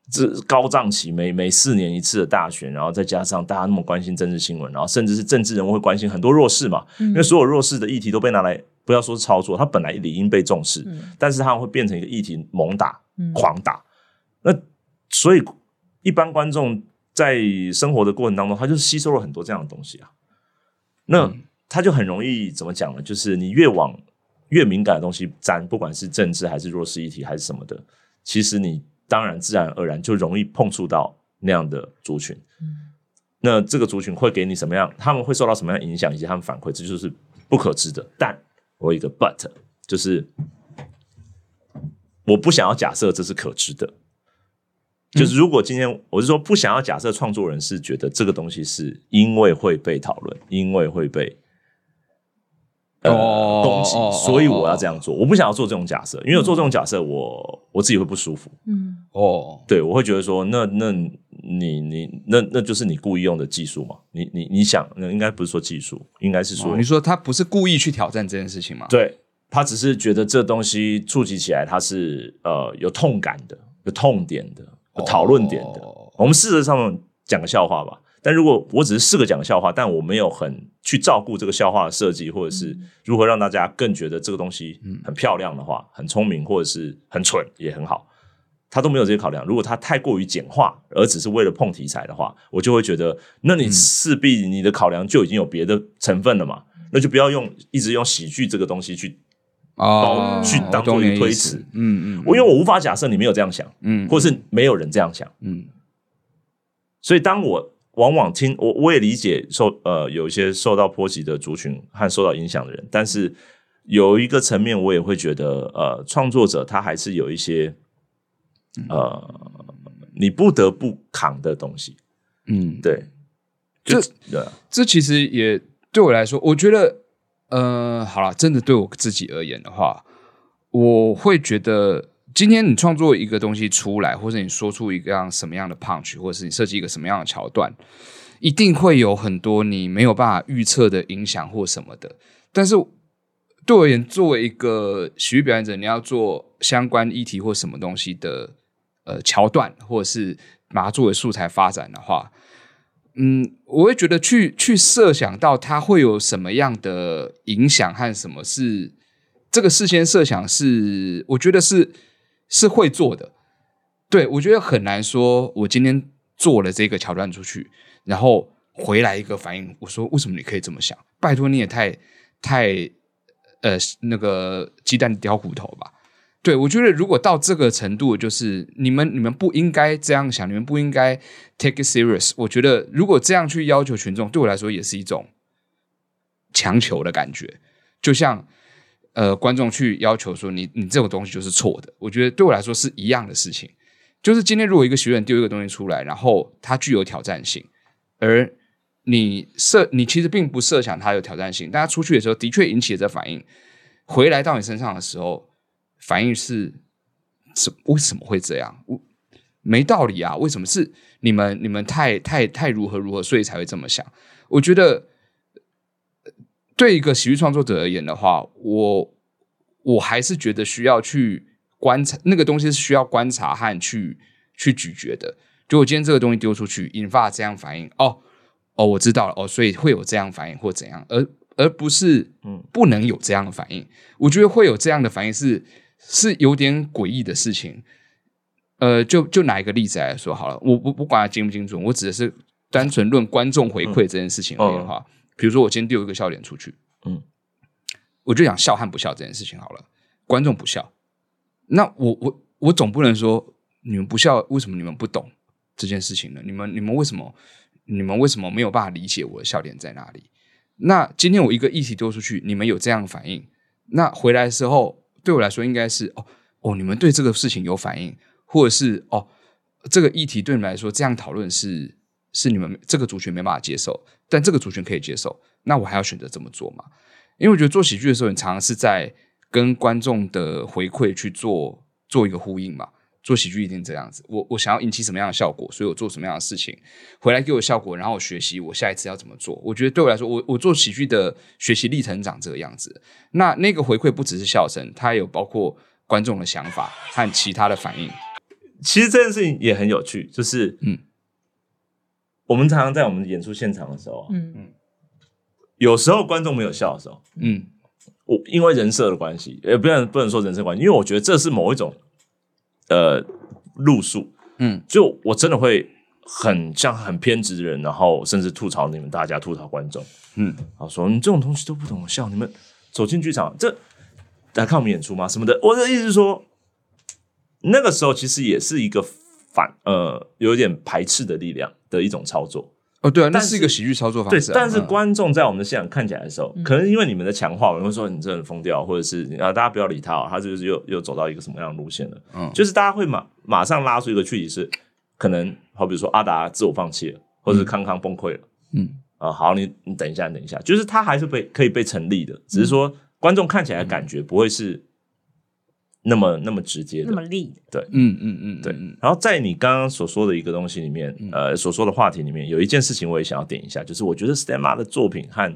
这高涨期每每四年一次的大选，然后再加上大家那么关心政治新闻，然后甚至是政治人物会关心很多弱势嘛，嗯，因为所有弱势的议题都被拿来，不要说是操作，它本来理应被重视，嗯，但是它会变成一个议题猛打，狂打，嗯，那所以一般观众在生活的过程当中，他就是吸收了很多这样的东西啊，那。嗯他就很容易怎么讲呢？就是你越往越敏感的东西沾，不管是政治还是弱势议题还是什么的，其实你当然自然而然就容易碰触到那样的族群。嗯，那这个族群会给你什么样？他们会受到什么样的影响以及他们反馈？这就是不可知的。但我有一个 but，就是我不想要假设这是可知的。就是如果今天我是说不想要假设创作人是觉得这个东西是因为会被讨论，因为会被。呃攻击，所以我要这样做。我不想要做这种假设，因为我做这种假设，我我自己会不舒服。嗯，哦，对，我会觉得说，那那你你那那就是你故意用的技术嘛？你你你想，那应该不是说技术，应该是说，你说他不是故意去挑战这件事情吗？对，他只是觉得这东西触及起来，他是呃有痛感的，有痛点的，有讨论点的。我们事实上面讲个笑话吧。但如果我只是试个讲笑话，但我没有很去照顾这个笑话的设计，或者是如何让大家更觉得这个东西很漂亮的话，很聪明，或者是很蠢也很好，他都没有这些考量。如果他太过于简化，而只是为了碰题材的话，我就会觉得，那你势必你的考量就已经有别的成分了嘛？那就不要用一直用喜剧这个东西去哦去当做一个推辞。嗯嗯，我因为我无法假设你没有这样想，嗯，或者是没有人这样想，嗯，所以当我。往往听我我也理解受呃有一些受到波及的族群和受到影响的人，但是有一个层面我也会觉得呃创作者他还是有一些呃你不得不扛的东西，嗯，对，这对这其实也对我来说，我觉得呃好了，真的对我自己而言的话，我会觉得。今天你创作一个东西出来，或者你说出一个样什么样的 punch，或者是你设计一个什么样的桥段，一定会有很多你没有办法预测的影响或什么的。但是对我而言，作为一个喜剧表演者，你要做相关议题或什么东西的呃桥段，或者是把它作为素材发展的话，嗯，我会觉得去去设想到它会有什么样的影响和什么是这个事先设想是，我觉得是。是会做的，对，我觉得很难说。我今天做了这个桥段出去，然后回来一个反应，我说为什么你可以这么想？拜托你也太太呃那个鸡蛋挑骨头吧？对，我觉得如果到这个程度，就是你们你们不应该这样想，你们不应该 take it serious。我觉得如果这样去要求群众，对我来说也是一种强求的感觉，就像。呃，观众去要求说你你这种东西就是错的，我觉得对我来说是一样的事情。就是今天如果一个学员丢一个东西出来，然后它具有挑战性，而你设你其实并不设想它有挑战性，但它出去的时候的确引起了这反应，回来到你身上的时候，反应是什为什么会这样？我没道理啊！为什么是你们你们太太太如何如何，所以才会这么想？我觉得。对一个喜剧创作者而言的话，我我还是觉得需要去观察那个东西，是需要观察和去去咀嚼的。就我今天这个东西丢出去，引发这样反应，哦哦，我知道了，哦，所以会有这样反应或怎样，而而不是嗯不能有这样的反应。我觉得会有这样的反应是是有点诡异的事情。呃，就就拿一个例子来说好了，我不不管它精不精准，我指的是单纯论观众回馈这件事情而言的话。嗯比如说，我今天丢一个笑脸出去，嗯，我就想笑和不笑这件事情好了。观众不笑，那我我我总不能说你们不笑，为什么你们不懂这件事情呢？你们你们为什么你们为什么没有办法理解我的笑点在哪里？那今天我一个议题丢出去，你们有这样的反应，那回来的时候对我来说应该是哦哦，你们对这个事情有反应，或者是哦这个议题对你们来说这样讨论是是你们这个族群没办法接受。但这个族群可以接受，那我还要选择这么做吗？因为我觉得做喜剧的时候，你常常是在跟观众的回馈去做做一个呼应嘛。做喜剧一定这样子，我我想要引起什么样的效果，所以我做什么样的事情，回来给我效果，然后我学习我下一次要怎么做。我觉得对我来说，我我做喜剧的学习历程长这个样子。那那个回馈不只是笑声，它还有包括观众的想法和其他的反应。其实这件事情也很有趣，就是嗯。我们常常在我们演出现场的时候，嗯嗯，有时候观众没有笑的时候，嗯，我因为人设的关系，也不能不能说人设关系，因为我觉得这是某一种呃路数，嗯，就我真的会很像很偏执的人，然后甚至吐槽你们大家，吐槽观众，嗯，然后说你这种东西都不懂笑，你们走进剧场这来看我们演出吗？什么的，我的意思是说，那个时候其实也是一个。反呃，有点排斥的力量的一种操作哦，对啊，那是一个喜剧操作方式。对，但是观众在我们的现场看起来的时候，可能因为你们的强化，我们会说你这人疯掉，或者是啊，大家不要理他哦，他就是又又走到一个什么样的路线了？嗯，就是大家会马马上拉出一个距离，是可能好比如说阿达自我放弃了，或者是康康崩溃了，嗯，啊、呃，好，你你等一下，你等一下，就是他还是被可以被成立的，只是说观众看起来的感觉不会是那么那么直接的，那么利。对，嗯嗯嗯，对。然后在你刚刚所说的一个东西里面，呃，所说的话题里面，有一件事情我也想要点一下，就是我觉得 Stamp Art 的作品和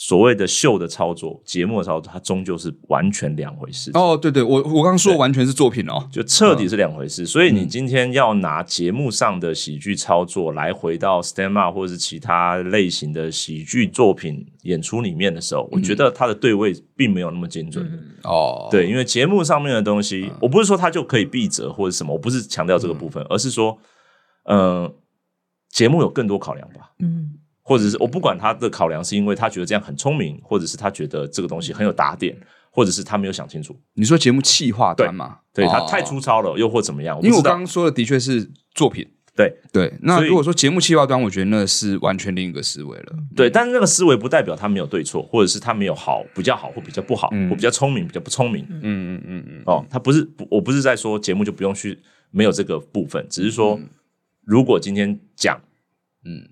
所谓的秀的操作、节目的操作，它终究是完全两回事。哦，对对，我我刚刚说的完全是作品哦，就彻底是两回事。所以你今天要拿节目上的喜剧操作来回到 Stand Up 或者是其他类型的喜剧作品演出里面的时候，我觉得它的对位并没有那么精准哦。对，因为节目上面的东西，我不是说它就可以避责或者什么，我不是强调这个部分，而是说，嗯，节目有更多考量吧。嗯。或者是我不管他的考量是因为他觉得这样很聪明，或者是他觉得这个东西很有打点，或者是他没有想清楚。你说节目气化端嘛？对，对他太粗糙了，又或怎么样？因为我刚刚说的的确是作品。对对，那如果说节目企划端，我觉得那是完全另一个思维了。对，但是那个思维不代表他没有对错，或者是他没有好比较好或比较不好，嗯、或比较聪明比较不聪明。嗯嗯嗯嗯。哦，他不是，我不是在说节目就不用去没有这个部分，只是说、嗯、如果今天讲，嗯。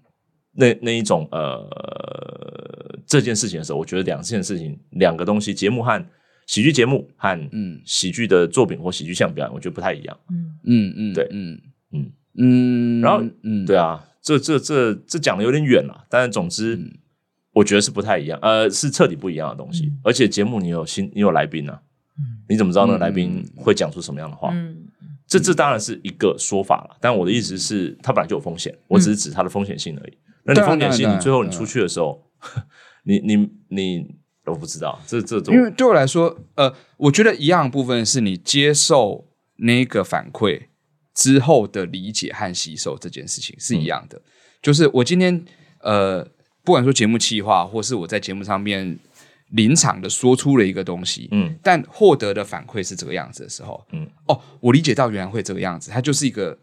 那那一种呃，这件事情的时候，我觉得两件事情，两个东西，节目和喜剧节目和嗯。喜剧的作品或喜剧项表演，我觉得不太一样。嗯嗯嗯，对，嗯。嗯。嗯，然后嗯，对啊，这这这这讲的有点远了，但是总之，嗯、我觉得是不太一样，呃，是彻底不一样的东西。嗯、而且节目你有新，你有来宾啊，嗯、你怎么知道那个来宾会讲出什么样的话？嗯嗯、这这当然是一个说法了，但我的意思是，它本来就有风险，我只是指它的风险性而已。那你风险性，你最后你出去的时候，你你你都不知道，这这种。因为对我来说，呃，我觉得一样部分是你接受那个反馈之后的理解和吸收这件事情是一样的。嗯、就是我今天呃，不管说节目企划，或是我在节目上面临场的说出了一个东西，嗯，但获得的反馈是这个样子的时候，嗯，哦，我理解到原来会这个样子，它就是一个，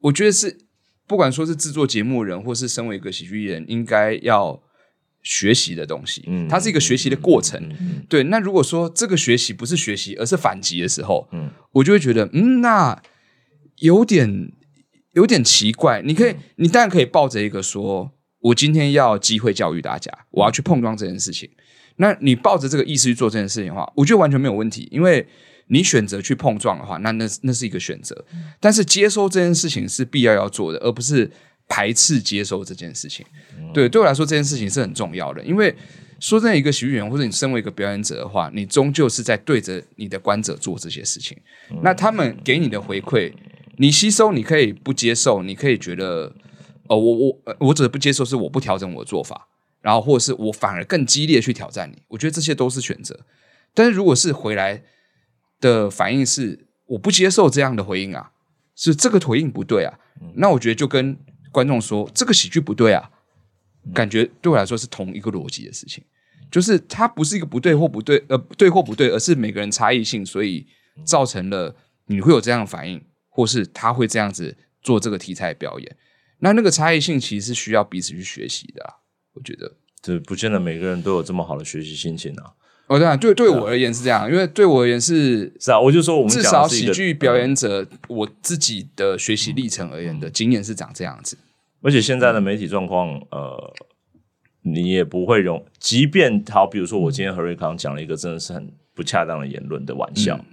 我觉得是。不管说是制作节目人，或是身为一个喜剧人，应该要学习的东西，嗯，它是一个学习的过程，对。那如果说这个学习不是学习，而是反击的时候，嗯，我就会觉得，嗯，那有点有点奇怪。你可以，嗯、你当然可以抱着一个说，我今天要机会教育大家，我要去碰撞这件事情。那你抱着这个意思去做这件事情的话，我觉得完全没有问题，因为。你选择去碰撞的话，那那那是一个选择。但是接收这件事情是必要要做的，而不是排斥接收这件事情。对，对我来说这件事情是很重要的。因为说真的，一个喜剧演员或者你身为一个表演者的话，你终究是在对着你的观者做这些事情。那他们给你的回馈，你吸收，你可以不接受，你可以觉得，哦，我我我只是不接受，是我不调整我的做法，然后或者是我反而更激烈去挑战你。我觉得这些都是选择。但是如果是回来。的反应是我不接受这样的回应啊，是这个回应不对啊。嗯、那我觉得就跟观众说这个喜剧不对啊，嗯、感觉对我来说是同一个逻辑的事情，就是它不是一个不对或不对，呃，对或不对，而是每个人差异性，所以造成了你会有这样的反应，或是他会这样子做这个题材表演。那那个差异性其实是需要彼此去学习的啊，我觉得，这不见得每个人都有这么好的学习心情啊。哦，对啊，对，对我而言是这样，因为对我而言是是啊，我就说我们至少喜剧表演者，我自己的学习历程而言的经验是长这样子。而且现在的媒体状况，呃，你也不会容，即便好，比如说我今天和瑞康讲了一个真的是很不恰当的言论的玩笑，嗯、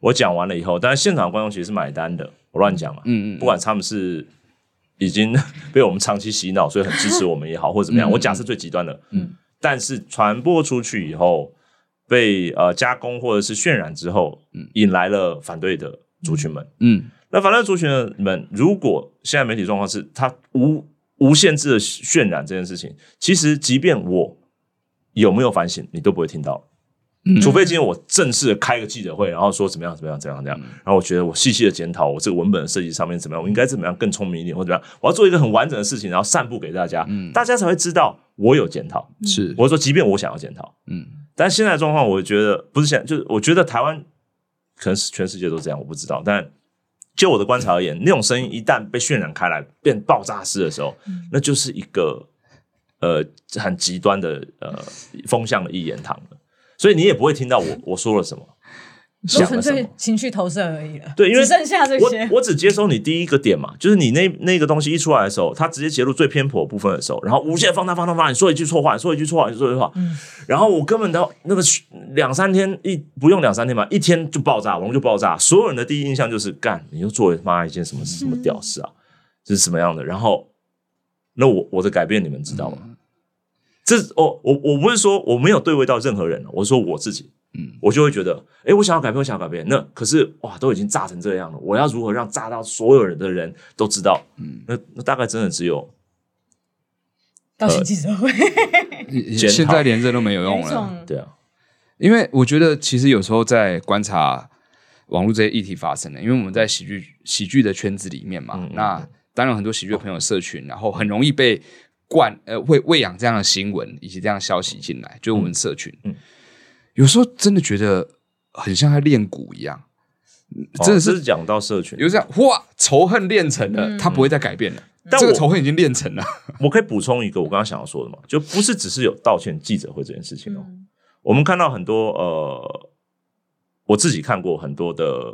我讲完了以后，但是现场观众其实是买单的，我乱讲嘛，嗯嗯，不管他们是已经 被我们长期洗脑，所以很支持我们也好，或者怎么样，嗯、我假设最极端的，嗯，但是传播出去以后。被呃加工或者是渲染之后，嗯，引来了反对的族群们，嗯，那反对族群们，如果现在媒体状况是他无无限制的渲染这件事情，其实即便我有没有反省，你都不会听到，嗯，除非今天我正式的开个记者会，然后说怎么样怎么样怎样怎样，然后我觉得我细细的检讨我这个文本的设计上面怎么样，我应该怎么样更聪明一点或者怎么样，我要做一个很完整的事情，然后散布给大家，嗯，大家才会知道我有检讨，是，我说即便我想要检讨，嗯。但现在的状况，我觉得不是现在，就是我觉得台湾可能是全世界都这样，我不知道。但就我的观察而言，那种声音一旦被渲染开来，变爆炸式的时候，嗯、那就是一个呃很极端的呃风向的一言堂了。所以你也不会听到我我说了什么。就纯粹情绪投射而已了。对，因为只剩下这些，我我只接收你第一个点嘛，就是你那那个东西一出来的时候，他直接截入最偏颇部分的时候，然后无限放大放大放大，你说一句错话，你说一句错话，你说一句话，嗯，然后我根本都那个两三天一不用两三天吧，一天就爆炸，网络就爆炸，所有人的第一印象就是干，你又做了妈一件什么什么屌事啊，这、嗯、是什么样的？然后那我我的改变你们知道吗？嗯、这我我我不是说我没有对位到任何人，我是说我自己。嗯，我就会觉得，哎，我想要改变，我想要改变。那可是哇，都已经炸成这样了，我要如何让炸到所有人的人都知道？嗯，那那大概真的只有道歉记者会，现在连这都没有用了。对啊，因为我觉得其实有时候在观察网络这些议题发生的，因为我们在喜剧喜剧的圈子里面嘛，嗯、那当然很多喜剧的朋友社群，然后很容易被灌呃喂喂养这样的新闻以及这样的消息进来，就是我们社群。嗯。嗯有时候真的觉得很像在练鼓一样，真的是讲到社群，有这样哇，仇恨练成了，他不会再改变了。但这个仇恨已经练成了。我可以补充一个我刚刚想要说的嘛，就不是只是有道歉记者会这件事情哦。我们看到很多呃，我自己看过很多的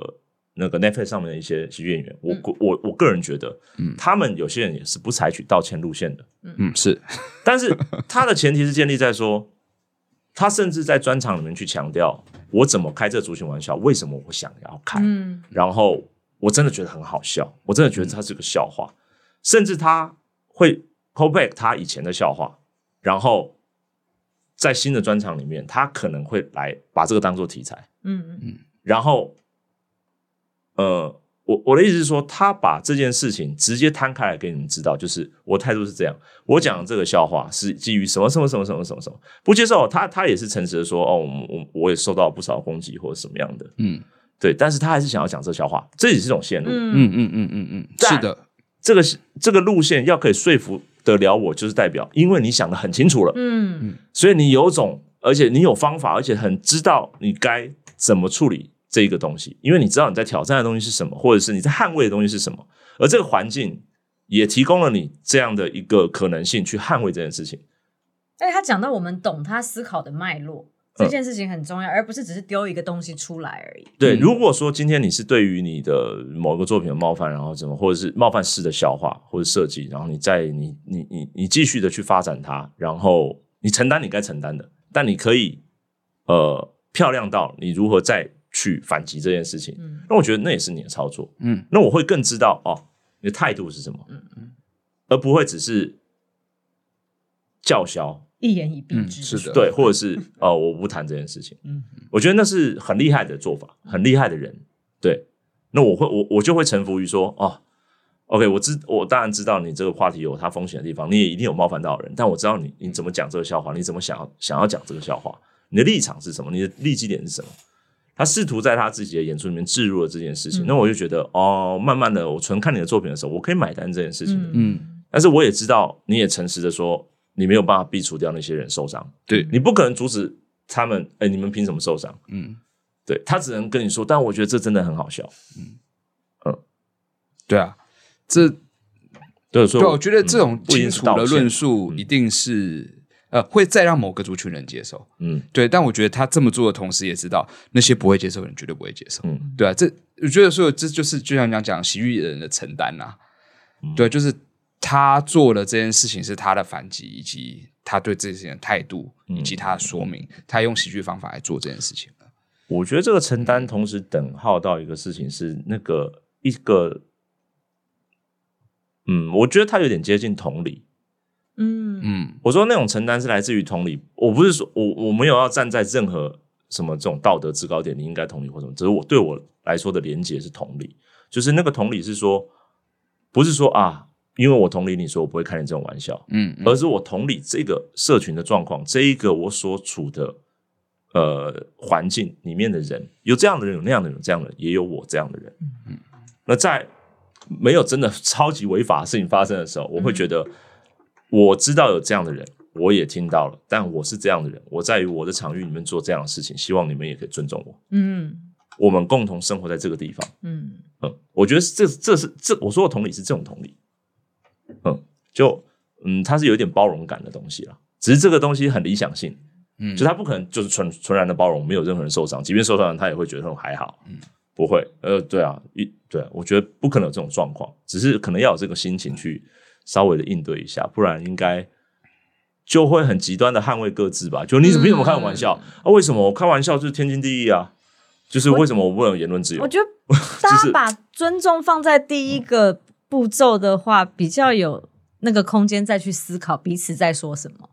那个 Netflix 上面的一些喜剧演员，我我我个人觉得，嗯，他们有些人也是不采取道歉路线的，嗯，是，但是他的前提是建立在说。他甚至在专场里面去强调，我怎么开这族群玩笑，为什么我想要开，嗯、然后我真的觉得很好笑，我真的觉得他是个笑话，嗯、甚至他会 call back 他以前的笑话，然后在新的专场里面，他可能会来把这个当做题材，嗯嗯，然后呃。我我的意思是说，他把这件事情直接摊开来给你们知道，就是我态度是这样。我讲这个笑话是基于什么什么什么什么什么什么，不接受。他他也是诚实的说，哦，我我也受到不少攻击或者什么样的，嗯，对。但是他还是想要讲这笑话，这也是一种线路，嗯嗯嗯嗯嗯嗯，是的。这个这个路线要可以说服得了我，就是代表因为你想的很清楚了，嗯嗯，所以你有种，而且你有方法，而且很知道你该怎么处理。这一个东西，因为你知道你在挑战的东西是什么，或者是你在捍卫的东西是什么，而这个环境也提供了你这样的一个可能性去捍卫这件事情。但是他讲到我们懂他思考的脉络，这件事情很重要，嗯、而不是只是丢一个东西出来而已。对，如果说今天你是对于你的某个作品的冒犯，然后怎么，或者是冒犯式的笑话或者设计，然后你再你你你你继续的去发展它，然后你承担你该承担的，但你可以呃漂亮到你如何在。去反击这件事情，嗯，那我觉得那也是你的操作，嗯，那我会更知道哦，你的态度是什么，嗯嗯，而不会只是叫嚣，一言以蔽之，是的，对，或者是呃，我不谈这件事情，嗯，我觉得那是很厉害的做法，很厉害的人，对，那我会我我就会臣服于说，哦，OK，我知我当然知道你这个话题有它风险的地方，你也一定有冒犯到人，但我知道你你怎么讲这个笑话，你怎么想要想要讲这个笑话，你的立场是什么，你的立基点是什么。他试图在他自己的演出里面置入了这件事情，嗯、那我就觉得哦，慢慢的，我纯看你的作品的时候，我可以买单这件事情。嗯，但是我也知道，你也诚实的说，你没有办法避除掉那些人受伤。对，你不可能阻止他们。哎，你们凭什么受伤？嗯，对，他只能跟你说，但我觉得这真的很好笑。嗯嗯，对啊，这对，所以我觉得这种清楚的论述一定是。呃，会再让某个族群人接受，嗯，对，但我觉得他这么做的同时，也知道那些不会接受的人绝对不会接受，嗯，对啊，这我觉得说这就是就像你讲讲喜剧人的承担呐、啊，嗯、对，就是他做的这件事情是他的反击，以及他对这件事情的态度，以及他的说明，嗯、他用喜剧方法来做这件事情。我觉得这个承担同时等号到一个事情是那个一个，嗯，我觉得他有点接近同理。嗯。嗯，我说那种承担是来自于同理，我不是说我我没有要站在任何什么这种道德制高点，你应该同理或什么，只是我对我来说的连结是同理，就是那个同理是说，不是说啊，因为我同理你说我不会开你这种玩笑，嗯，嗯，而是我同理这个社群的状况，这一个我所处的呃环境里面的人，有这样的人，有那样的人，有这样的人，也有我这样的人，嗯嗯，那在没有真的超级违法的事情发生的时候，我会觉得。我知道有这样的人，我也听到了，但我是这样的人，我在于我的场域里面做这样的事情，希望你们也可以尊重我。嗯，我们共同生活在这个地方。嗯嗯，我觉得这这是这我说的同理是这种同理。嗯，就嗯，它是有点包容感的东西了，只是这个东西很理想性，嗯，就他不可能就是纯纯然的包容，没有任何人受伤，即便受伤了，他也会觉得很还好，嗯，不会，呃，对啊，一对，我觉得不可能有这种状况，只是可能要有这个心情去稍微的应对一下，不然应该就会很极端的捍卫各自吧。就你怎么凭什么开玩笑、嗯、啊？为什么我开玩笑就是天经地义啊？就是为什么我不能有言论自由？我觉得 大家把尊重放在第一个步骤的话，比较有那个空间再去思考彼此在说什么。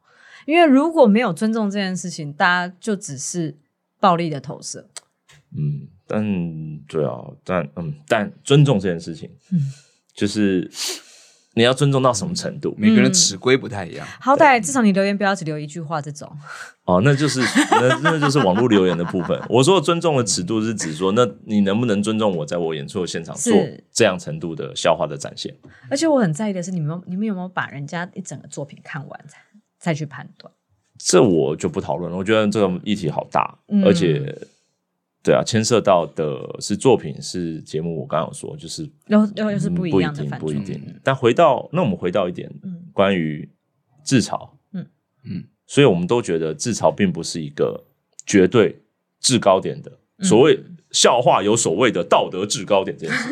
因为如果没有尊重这件事情，大家就只是暴力的投射。嗯，但对啊，但嗯，但尊重这件事情，嗯，就是你要尊重到什么程度？每个人尺规不太一样。嗯、好歹至少你留言不要只留一句话这种。哦，那就是那那就是网络留言的部分。我说的尊重的尺度是指说，那你能不能尊重我在我演出的现场做这样程度的笑话的展现？而且我很在意的是，你们你们有没有把人家一整个作品看完才？再去判断，这我就不讨论了。我觉得这个议题好大，嗯、而且，对啊，牵涉到的是作品，是节目。我刚刚有说，就是又又又是不一样的范畴，不一定。但回到那，我们回到一点，关于自嘲，嗯嗯，所以我们都觉得自嘲并不是一个绝对制高点的。所谓笑话有所谓的道德制高点这件事。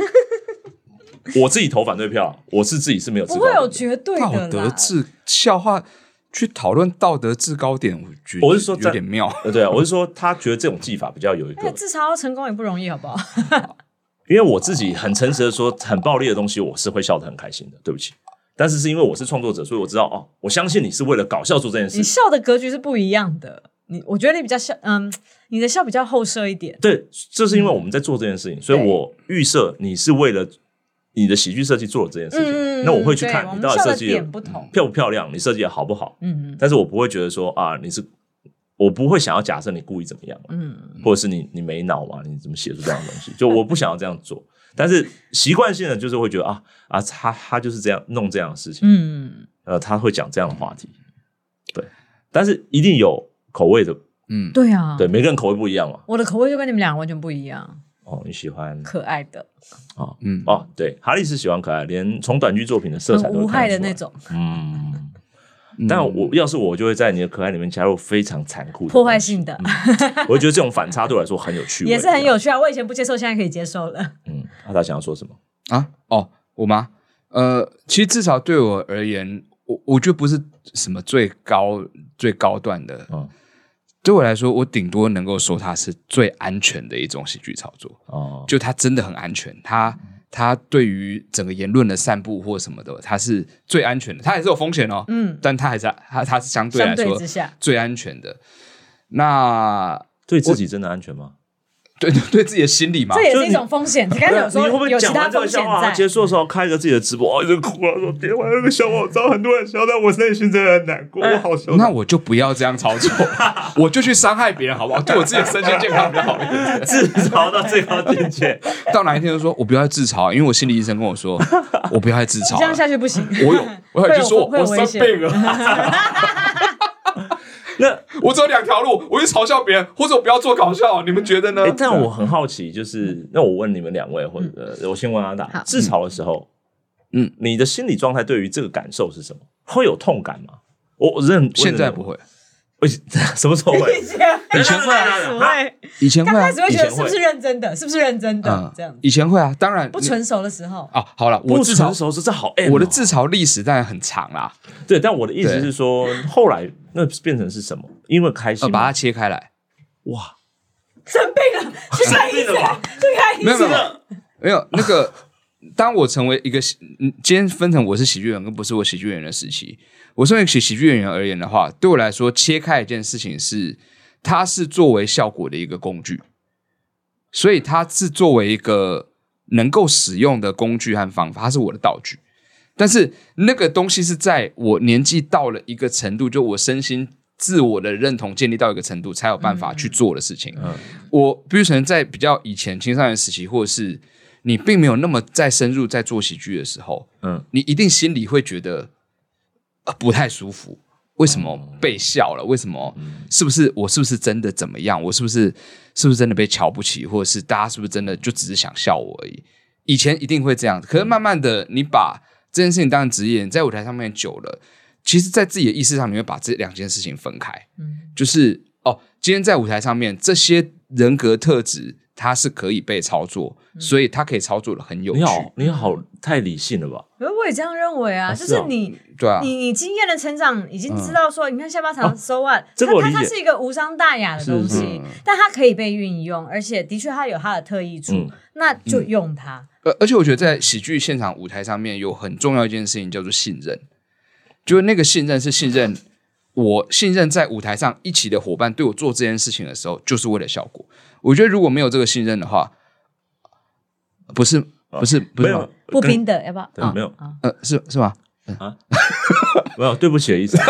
我自己投反对票，我是自己是没有，不会有绝对的道德制笑话去讨论道德制高点，我觉得我是说有点妙。对啊，我是说他觉得这种技法比较有一个自嘲成功也不容易，好不好？因为我自己很诚实的说，很暴力的东西我是会笑得很开心的。对不起，但是是因为我是创作者，所以我知道哦，我相信你是为了搞笑做这件事。你笑的格局是不一样的。你我觉得你比较笑，嗯，你的笑比较后设一点。对，这是因为我们在做这件事情，所以我预设你是为了。你的喜剧设计做了这件事情，嗯、那我会去看你到底设计的漂不漂亮，你设计的好不好。嗯嗯，但是我不会觉得说啊，你是我不会想要假设你故意怎么样，嗯，或者是你你没脑嘛，你怎么写出这样的东西？就我不想要这样做，但是习惯性的就是会觉得啊啊，他他就是这样弄这样的事情，嗯，呃，他会讲这样的话题，对，但是一定有口味的，嗯，对啊，对，每个人口味不一样嘛，我的口味就跟你们俩完全不一样。哦，你喜欢可爱的哦，嗯，哦，对，哈利是喜欢可爱，连从短剧作品的色彩都无害的那种，嗯，但我要是我就会在你的可爱里面加入非常残酷的破坏性的，我觉得这种反差对我来说很有趣，也是很有趣啊！我以前不接受，现在可以接受了。嗯，那他想要说什么啊？哦，我吗？呃，其实至少对我而言，我我觉得不是什么最高最高段的，嗯。对我来说，我顶多能够说它是最安全的一种喜剧操作。哦，就它真的很安全，它它对于整个言论的散布或什么的，它是最安全的。它还是有风险哦，嗯，但它还是它它是相对来说最安全的。那对自己真的安全吗？对对，对自己的心理嘛，这也是一种风险。你刚才有说，你会不会讲完这个笑话结束的时候开一个自己的直播，哦，一直哭啊，说别玩那个笑话，我知道很多人笑，但我内心真的很难过，我好笑。那我就不要这样操作，我就去伤害别人，好不好？对我自己的身心健康比较好一点。自嘲到最高境界，到哪一天就说我不要再自嘲，因为我心理医生跟我说，我不要再自嘲，这样下去不行。我有，我有就说我生病了。那 我只有两条路，我就嘲笑别人，或者我不要做搞笑，你们觉得呢？欸、但我很好奇，就是那我问你们两位，或者、嗯、我先问阿达，自嘲的时候，嗯，你的心理状态对于这个感受是什么？会有痛感吗？我认现在不会，什么时候会？以 前以前会啊，以前会，刚开始会觉得是不是认真的？是不是认真的？嗯、这样以前会啊，当然不成熟的时候啊，好了，我自嘲的时候是这好，我的自嘲历史当然很长啦。对，但我的意思是说，后来。那变成是什么？因为开心，把它切开来。哇，生病了，生病了吧？没有没有没有那个。当我成为一个嗯，今天分成我是喜剧演员跟不是我喜剧演员的时期，我身为喜喜剧演员而言的话，对我来说，切开一件事情是，它是作为效果的一个工具，所以它是作为一个能够使用的工具和方法，它是我的道具。但是那个东西是在我年纪到了一个程度，就我身心自我的认同建立到一个程度，才有办法去做的事情。嗯，我比如可能在比较以前青少年时期，或者是你并没有那么再深入在做喜剧的时候，嗯，你一定心里会觉得不太舒服。为什么被笑了？为什么？是不是我是不是真的怎么样？我是不是是不是真的被瞧不起？或者是大家是不是真的就只是想笑我而已？以前一定会这样，可是慢慢的你把这件事情当成职业，你在舞台上面久了，其实，在自己的意识上，你会把这两件事情分开。嗯，就是哦今天在舞台上面，这些人格特质它是可以被操作，嗯、所以它可以操作的很有趣。你好，你好，太理性了吧？可是我也这样认为啊，啊就是你，对啊，你你经验的成长已经知道说，嗯、你看下巴长，so what？它它它是一个无伤大雅的东西，是但它可以被运用，而且的确它有它的特异处，嗯、那就用它。而、嗯、而且我觉得在喜剧现场舞台上面有很重要一件事情叫做信任，就是那个信任是信任。我信任在舞台上一起的伙伴对我做这件事情的时候，就是为了效果。我觉得如果没有这个信任的话，不是不是不是不平等，要不要？对，没有，呃，是是吧？啊，没有对不起的意思。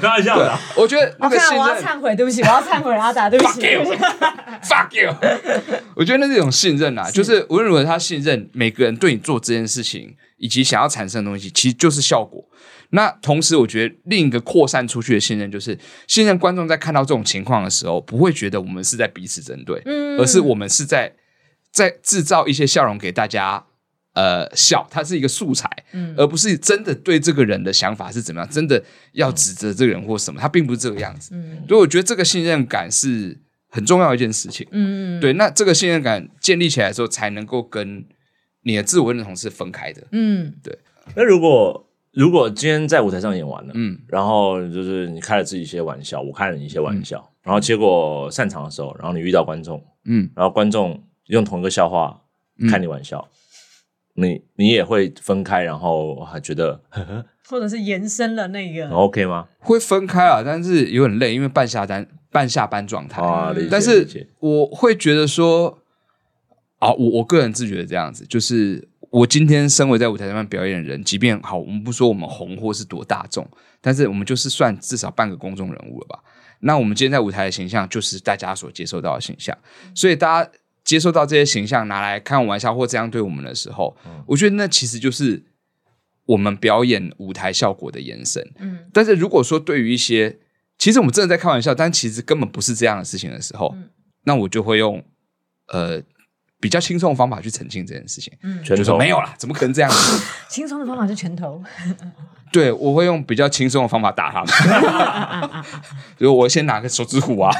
开玩笑的。我觉得那个信任，我要忏悔，对不起，我要忏悔，阿达，对不起。Fuck you！我觉得那是一种信任啊，就是无论如何，他信任每个人对你做这件事情。以及想要产生的东西，其实就是效果。那同时，我觉得另一个扩散出去的信任，就是信任观众在看到这种情况的时候，不会觉得我们是在彼此针对，嗯，而是我们是在在制造一些笑容给大家，呃，笑，它是一个素材，嗯，而不是真的对这个人的想法是怎么样，真的要指责这个人或什么，他并不是这个样子，嗯，所以我觉得这个信任感是很重要的一件事情，嗯，对，那这个信任感建立起来的时候，才能够跟。你的自我认同是分开的，嗯，对。那如果如果今天在舞台上演完了，嗯，然后就是你开了自己一些玩笑，我开了你一些玩笑，嗯、然后结果散场的时候，然后你遇到观众，嗯，然后观众用同一个笑话开你玩笑，嗯、你你也会分开，然后还觉得呵呵，或者是延伸了那个，OK 吗？会分开啊，但是有点累，因为半下单半下班状态。啊，但是我会觉得说。啊，我我个人自觉的这样子，就是我今天身为在舞台上面表演的人，即便好，我们不说我们红或是多大众，但是我们就是算至少半个公众人物了吧？那我们今天在舞台的形象，就是大家所接受到的形象，所以大家接受到这些形象拿来开玩笑或这样对我们的时候，嗯、我觉得那其实就是我们表演舞台效果的延伸。嗯，但是如果说对于一些其实我们真的在开玩笑，但其实根本不是这样的事情的时候，嗯、那我就会用呃。比较轻松的方法去澄清这件事情，嗯，就说没有啦，怎么可能这样？子？轻松的方法是拳头，对，我会用比较轻松的方法打他们，就我先拿个手指虎啊，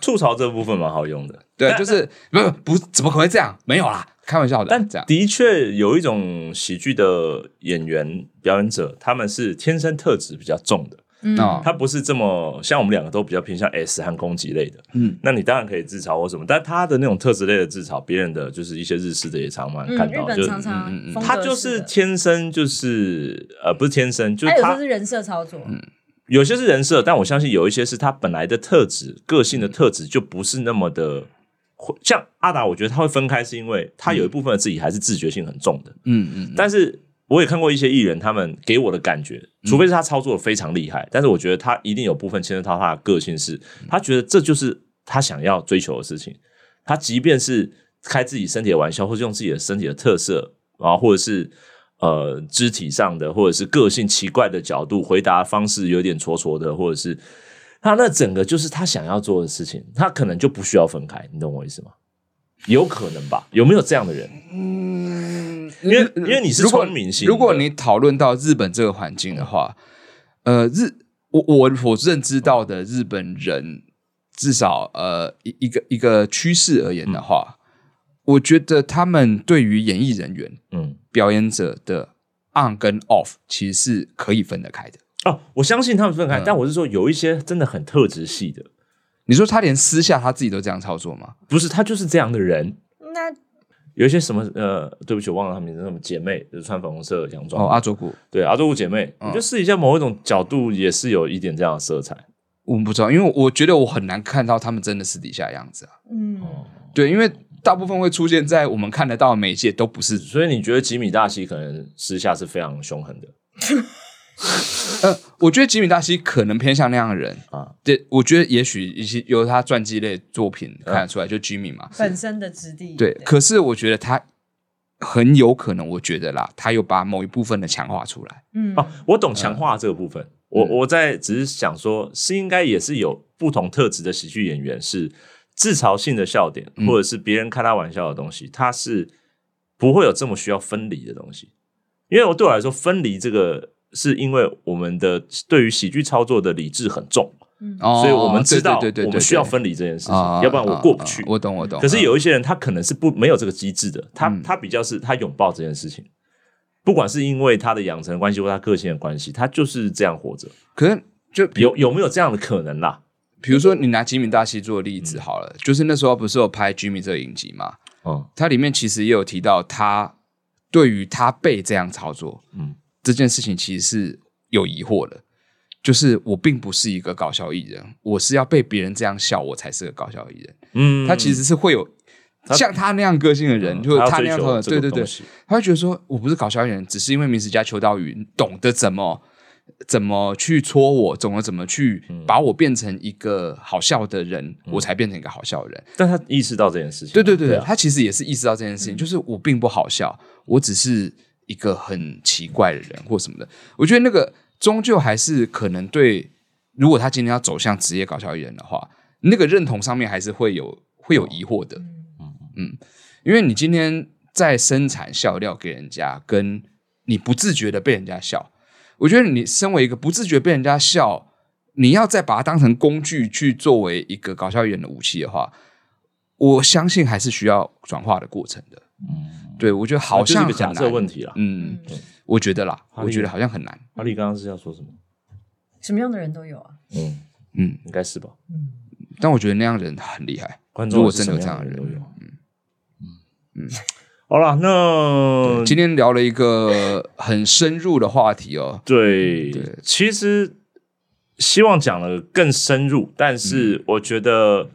吐槽这部分蛮好用的，对，就是不不怎么可能会这样？没有啦，开玩笑的，但这样。的确有一种喜剧的演员表演者，他们是天生特质比较重的。嗯，他不是这么像我们两个都比较偏向 S 和攻击类的，嗯，那你当然可以自嘲或什么，但他的那种特质类的自嘲，别人的就是一些日式的也常常看到，就他就是天生就是呃不是天生，就是他有些是人设操作，嗯，有些是人设，但我相信有一些是他本来的特质、个性的特质就不是那么的，像阿达，我觉得他会分开，是因为他有一部分的自己还是自觉性很重的，嗯嗯，但是。我也看过一些艺人，他们给我的感觉，除非是他操作的非常厉害，嗯、但是我觉得他一定有部分牵涉到他的个性是，是他觉得这就是他想要追求的事情。他即便是开自己身体的玩笑，或是用自己的身体的特色，然后或者是呃肢体上的，或者是个性奇怪的角度回答方式有点戳戳的，或者是他那整个就是他想要做的事情，他可能就不需要分开。你懂我意思吗？有可能吧？有没有这样的人？嗯，因为因为你是聪明型，如果你讨论到日本这个环境的话，呃，日我我我认知到的日本人，至少呃一一个一个趋势而言的话，嗯、我觉得他们对于演艺人员，嗯，表演者的 on 跟 off 其实是可以分得开的。哦，我相信他们分开，嗯、但我是说有一些真的很特质系的。你说他连私下他自己都这样操作吗？不是，他就是这样的人。那有一些什么呃，对不起，我忘了他名字。什么姐妹就是穿粉红色洋装哦，阿卓谷对阿卓谷姐妹，你就试一下某一种角度，也是有一点这样的色彩。我们不知道，因为我觉得我很难看到他们真的私底下的样子啊。嗯，对，因为大部分会出现在我们看得到的媒介都不是，所以你觉得吉米大西可能私下是非常凶狠的？呃，我觉得吉米大西可能偏向那样的人啊。对，我觉得也许一些由他传记类作品看得出来，就吉米嘛 本身的质地。对，可是我觉得他很有可能，我觉得啦，他又把某一部分的强化出来。嗯，哦，我懂强化这个部分。我我在只是想说，是应该也是有不同特质的喜剧演员，是自嘲性的笑点，或者是别人开他玩笑的东西，他是不会有这么需要分离的东西。因为我对我来说，分离这个。是因为我们的对于喜剧操作的理智很重，嗯，所以我们知道我们需要分离这件事情，要不然我过不去。我懂，我懂。可是有一些人他可能是不没有这个机制的，他他比较是他拥抱这件事情，不管是因为他的养成关系或他个性的关系，他就是这样活着。可是就有有没有这样的可能啦？比如说你拿吉米大西做例子好了，就是那时候不是有拍吉米这个影集嘛？哦，它里面其实也有提到他。对于他被这样操作，嗯，这件事情其实是有疑惑的。就是我并不是一个搞笑艺人，我是要被别人这样笑，我才是个搞笑艺人。嗯，他其实是会有像他那样个性的人，嗯、就是他那样的，对对对，他会觉得说我不是搞笑艺人，只是因为明石家秋刀鱼懂得怎么怎么去戳我，懂得怎么去把我变成一个好笑的人，嗯、我才变成一个好笑的人。但他意识到这件事情，对对对，对啊、他其实也是意识到这件事情，就是我并不好笑。我只是一个很奇怪的人，或什么的。我觉得那个终究还是可能对，如果他今天要走向职业搞笑艺人的话，那个认同上面还是会有会有疑惑的。嗯嗯，因为你今天在生产笑料给人家，跟你不自觉的被人家笑，我觉得你身为一个不自觉被人家笑，你要再把它当成工具去作为一个搞笑艺人的武器的话，我相信还是需要转化的过程的。嗯。对，我觉得好像是个假设问题了。嗯，我觉得啦，我觉得好像很难。哈利刚刚是要说什么？什么样的人都有啊。嗯嗯，应该是吧。嗯，但我觉得那样的人很厉害。如果真的有这样的人都有。嗯嗯嗯。好了，那今天聊了一个很深入的话题哦。对对，其实希望讲的更深入，但是我觉得。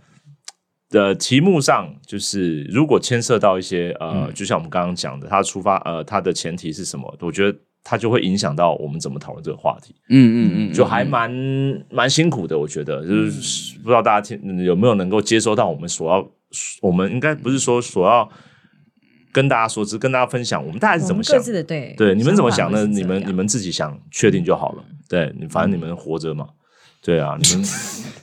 的题目上，就是如果牵涉到一些呃，嗯、就像我们刚刚讲的，它出发呃，它的前提是什么？我觉得它就会影响到我们怎么讨论这个话题。嗯嗯嗯，就还蛮、嗯、蛮辛苦的，我觉得就是不知道大家听有没有能够接收到我们所要，我们应该不是说所要跟大家说，只是跟大家分享我们大概是怎么想的。对对，你们怎么想呢？你们你们自己想确定就好了。对你，反正你们活着嘛。对啊，你们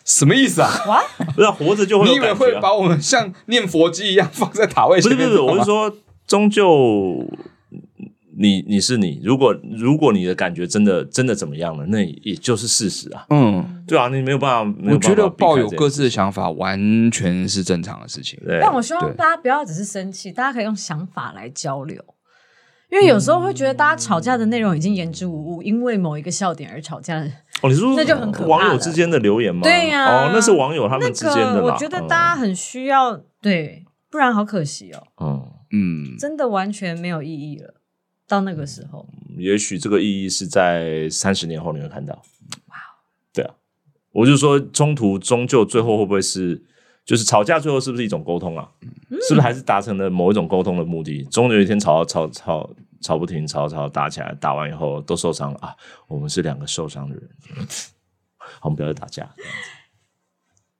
什么意思啊？哇，不是活着就会、啊？你以为会把我们像念佛机一样放在塔位前面？不是不是，我是说，终究你你是你。如果如果你的感觉真的真的怎么样了，那也就是事实啊。嗯，对啊，你没有办法。我觉得抱有各自的想法完全是正常的事情。对，但我希望大家不要只是生气，大家可以用想法来交流。因为有时候会觉得大家吵架的内容已经言之无物，因为某一个笑点而吵架。哦，你说 那就很可怕。网友之间的留言吗？对呀，哦，那是网友他们之间的。我觉得大家很需要对，不然好可惜哦。嗯嗯，真的完全没有意义了。到那个时候，也许这个意义是在三十年后你会看到。哇，对啊，我就说中途终究最后会不会是，就是吵架最后是不是一种沟通啊？是不是还是达成了某一种沟通的目的？终有一天吵吵吵。吵不停，吵吵打起来，打完以后都受伤了啊！我们是两个受伤的人，我们不要再打架。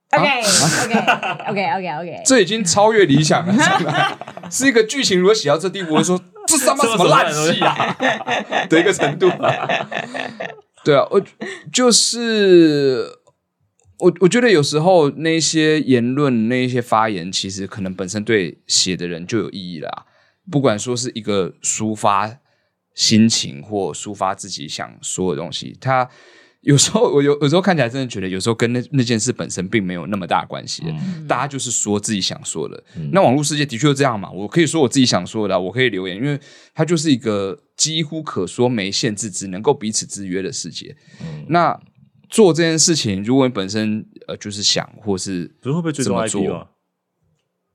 OK，OK，OK，OK，OK，这已经超越理想了，是一个剧情如果写到这地步，我会说这他妈什么烂戏啊的一个程度。对啊，我就是我，我觉得有时候那些言论、那些发言，其实可能本身对写的人就有意义了。不管说是一个抒发心情或抒发自己想说的东西，它有时候我有有时候看起来真的觉得，有时候跟那那件事本身并没有那么大关系。嗯、大家就是说自己想说的。嗯、那网络世界的确是这样嘛？我可以说我自己想说的，我可以留言，因为它就是一个几乎可说没限制，只能够彼此制约的世界。嗯、那做这件事情，如果你本身呃就是想或是会不会追踪 IP 吗？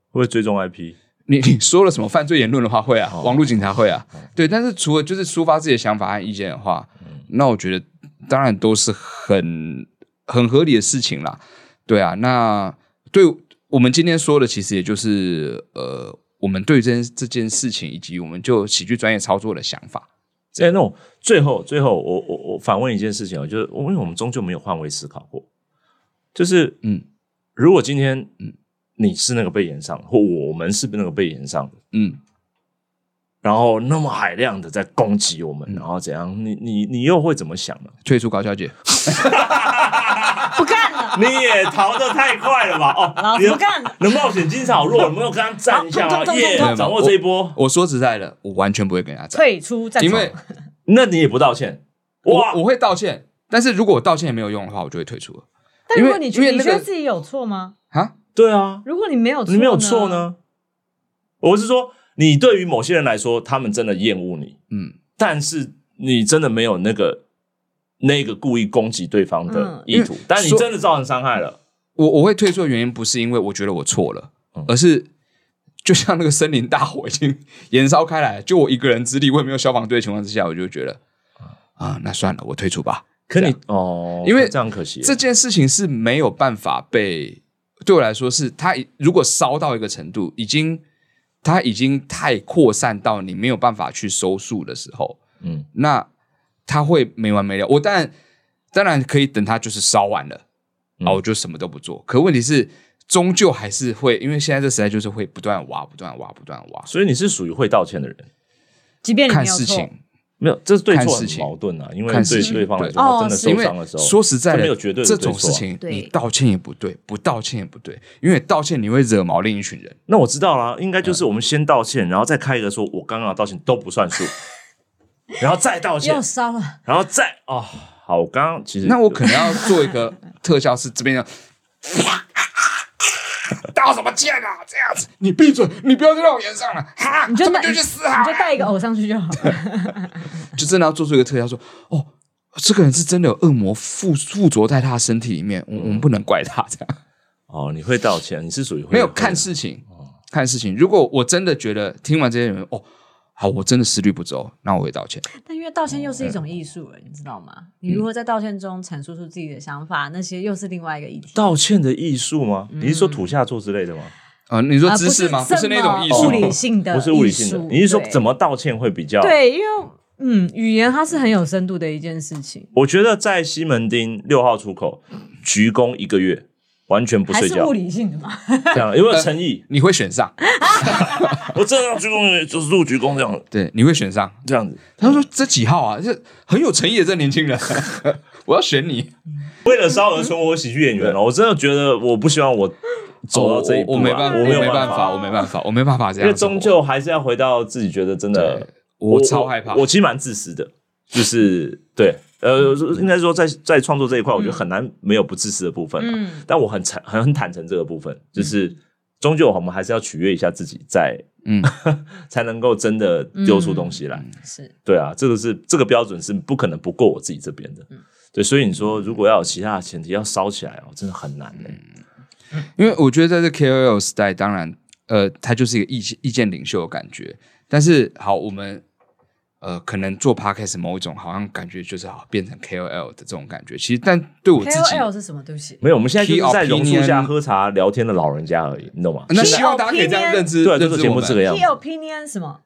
会不会追踪 IP？你你说了什么犯罪言论的话会啊，哦、网络警察会啊，哦、对。但是除了就是抒发自己的想法和意见的话，嗯、那我觉得当然都是很很合理的事情啦。对啊，那对我们今天说的，其实也就是呃，我们对这件这件事情以及我们就喜剧专业操作的想法。在，那种最后最后，我我我反问一件事情啊，就是因为我们终究没有换位思考过，就是嗯，如果今天嗯。你是那个被延上的，或我们是那个被延上的，嗯，然后那么海量的在攻击我们，嗯、然后怎样？你你你又会怎么想呢？退出高小姐，不干了！你也逃得太快了吧？哦，老子不干了！你的冒险精神好弱，有没有跟他战一下啊？耶，掌握这一波。我，我说实在的，我完全不会跟他战。退出战，因为那你也不道歉。我我会道歉，但是如果我道歉也没有用的话，我就会退出了。但如果你觉得你觉得自己有错吗？啊，对啊，如果你没有错，你没有错呢？我是说，你对于某些人来说，他们真的厌恶你，嗯，但是你真的没有那个那个故意攻击对方的意图，但你真的造成伤害了。我我会退出的原因不是因为我觉得我错了，而是。就像那个森林大火已经燃烧开来，就我一个人之力，我也没有消防队的情况之下，我就觉得啊，那算了，我退出吧。可你哦，因为这样可惜，这件事情是没有办法被对我来说是，它如果烧到一个程度，已经它已经太扩散到你没有办法去收束的时候，嗯，那它会没完没了。我当然当然可以等它就是烧完了，然后我就什么都不做。可问题是。终究还是会，因为现在这时代就是会不断挖、不断挖、不断挖。所以你是属于会道歉的人，即便你看事情没有，这是对错很矛盾啊。因为对对方来说，他真的受伤的时候，说实在的，没有绝对这种事情，你道歉也不对，不道歉也不对，因为道歉你会惹毛另一群人。那我知道了，应该就是我们先道歉，然后再开一个说，我刚刚的道歉都不算数，然后再道歉，又烧了，然后再哦，好，我刚刚其实那我可能要做一个特效，是这边要。道什么歉啊？这样子，你闭嘴！你不要再让我演上了！哈，你就就去死啊！你就带一个偶上去就好了。就真的要做出一个特效，说哦，这个人是真的有恶魔附附着在他的身体里面，我我们不能怪他这样。哦，你会道歉？你是属于没有看事情，看事情。如果我真的觉得听完这些人哦。好，我真的思虑不周，那我会道歉。但因为道歉又是一种艺术了，你知道吗？你如何在道歉中阐述出自己的想法，那些又是另外一个议题。道歉的艺术吗？你是说土下座之类的吗？啊，你说姿势吗？不是那种艺术，物理性的，不是物理性的。你是说怎么道歉会比较？对，因为嗯，语言它是很有深度的一件事情。我觉得在西门町六号出口鞠躬一个月。完全不睡觉，还是物理性的嘛？这样有没有诚意？你会选上？我真的要鞠躬，就是入鞠躬这样。对，你会选上这样子。他说：“这几号啊？这很有诚意的这年轻人，我要选你。”为了烧而存活喜剧演员了，我真的觉得我不希望我走到这一步，我没办法，我没有办法，我没办法，我没办法这样。因为终究还是要回到自己觉得真的，我超害怕。我其实蛮自私的，就是对。呃，应该说在在创作这一块，我觉得很难没有不自私的部分。嗯，但我很诚很很坦诚这个部分，就是终究我们还是要取悦一下自己，在嗯，才能够真的丢出东西来。是对啊，这个是这个标准是不可能不过我自己这边的。对，所以你说如果要有其他的前提要烧起来哦，真的很难嘞。因为我觉得在这 KOL 时代，当然呃，他就是一个意意见领袖的感觉。但是好，我们。呃，可能做 podcast 某一种，好像感觉就是好变成 KOL 的这种感觉。其实，但对我自己，KOL 是什么东西？没有，我们现在就是在榕树下喝茶聊天的老人家而已，你懂吗？那希望大家可以这样认知，对，就是节目这个样子。Key opinion 什么？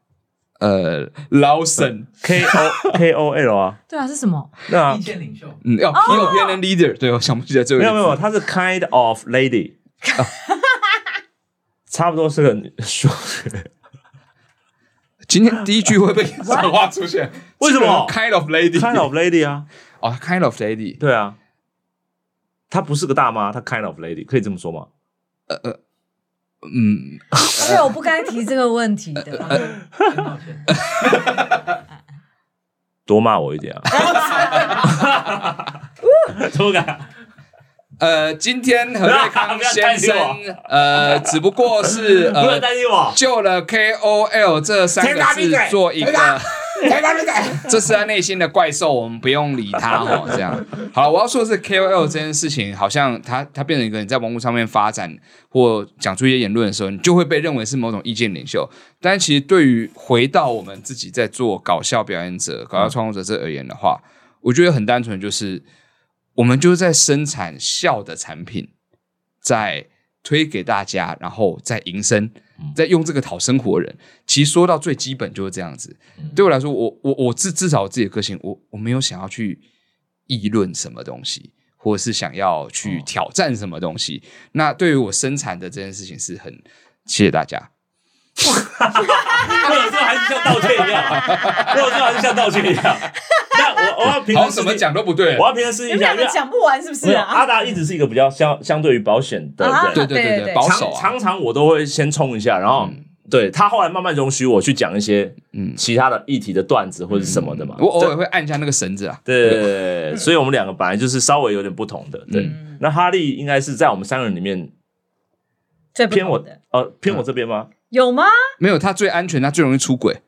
呃，劳森 K O K O L 啊？对啊，是什么？那意见领袖。嗯，要 Key opinion leader。对，我想不起来这个。没有没有，他是 kind of lady。差不多是个说。今天第一句会被 什么话出现？为什么？Kind of lady，Kind of lady 啊！哦，Kind of lady，对啊，她不是个大妈，她 Kind of lady，可以这么说吗？呃呃，嗯，是，我不该提这个问题的。抱 歉，多骂我一点啊！怎么敢？呃，今天何瑞康先生，呃，只不过是呃，救了 KOL 这三个字做一个，这是他内心的怪兽，我们不用理他哦。这样，好了，我要说的是 KOL 这件事情，好像他他变成一个你在网络上面发展或讲出一些言论的时候，你就会被认为是某种意见领袖。但其实对于回到我们自己在做搞笑表演者、搞笑创作者这而言的话，我觉得很单纯，就是。我们就是在生产笑的产品，在推给大家，然后再营生，在用这个讨生活人。其实说到最基本就是这样子。对我来说，我我我至至少我自己的个性，我我没有想要去议论什么东西，或者是想要去挑战什么东西。那对于我生产的这件事情是很谢谢大家。我有时候还是像道歉一样，我有时候还是像道歉一样。那我我要平衡，怎么讲都不对。我要平衡试一下，因为讲不完是不是？阿达一直是一个比较相相对于保险的人，对对对对，保守。常常我都会先冲一下，然后对他后来慢慢容许我去讲一些嗯其他的议题的段子或者什么的嘛。我偶尔会按一下那个绳子啊。对对对，所以我们两个本来就是稍微有点不同的。对，那哈利应该是在我们三个人里面最偏我的，呃，偏我这边吗？有吗？没有，他最安全，他最容易出轨。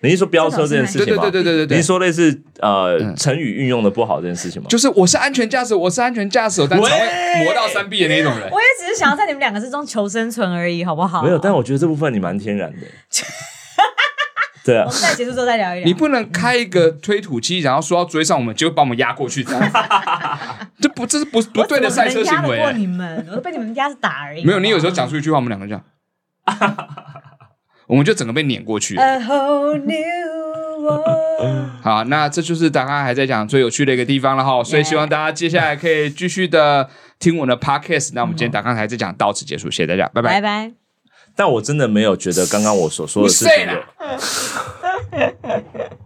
你是说飙车这件事情吗？对对对对对，你是说类似呃成语运用的不好这件事情吗？就是我是安全驾驶，我是安全驾驶，但才会磨到三 B 的那种人。我也只是想要在你们两个之中求生存而已，好不好？没有，但我觉得这部分你蛮天然的。对啊，我们在结束之后再聊一聊。你不能开一个推土机，然后说要追上我们，结果把我们压过去，这样 这不这是不不对的赛车行为。过你们，我都被你们压着打而已。没有，你有时候讲出一句话，我们两个这样，我们就整个被碾过去。好，那这就是大家还在讲最有趣的一个地方了哈，所以希望大家接下来可以继续的听我的 podcast。那我们今天打刚才在讲到此结束，谢谢大家，拜拜拜拜。但我真的没有觉得刚刚我所说的事情。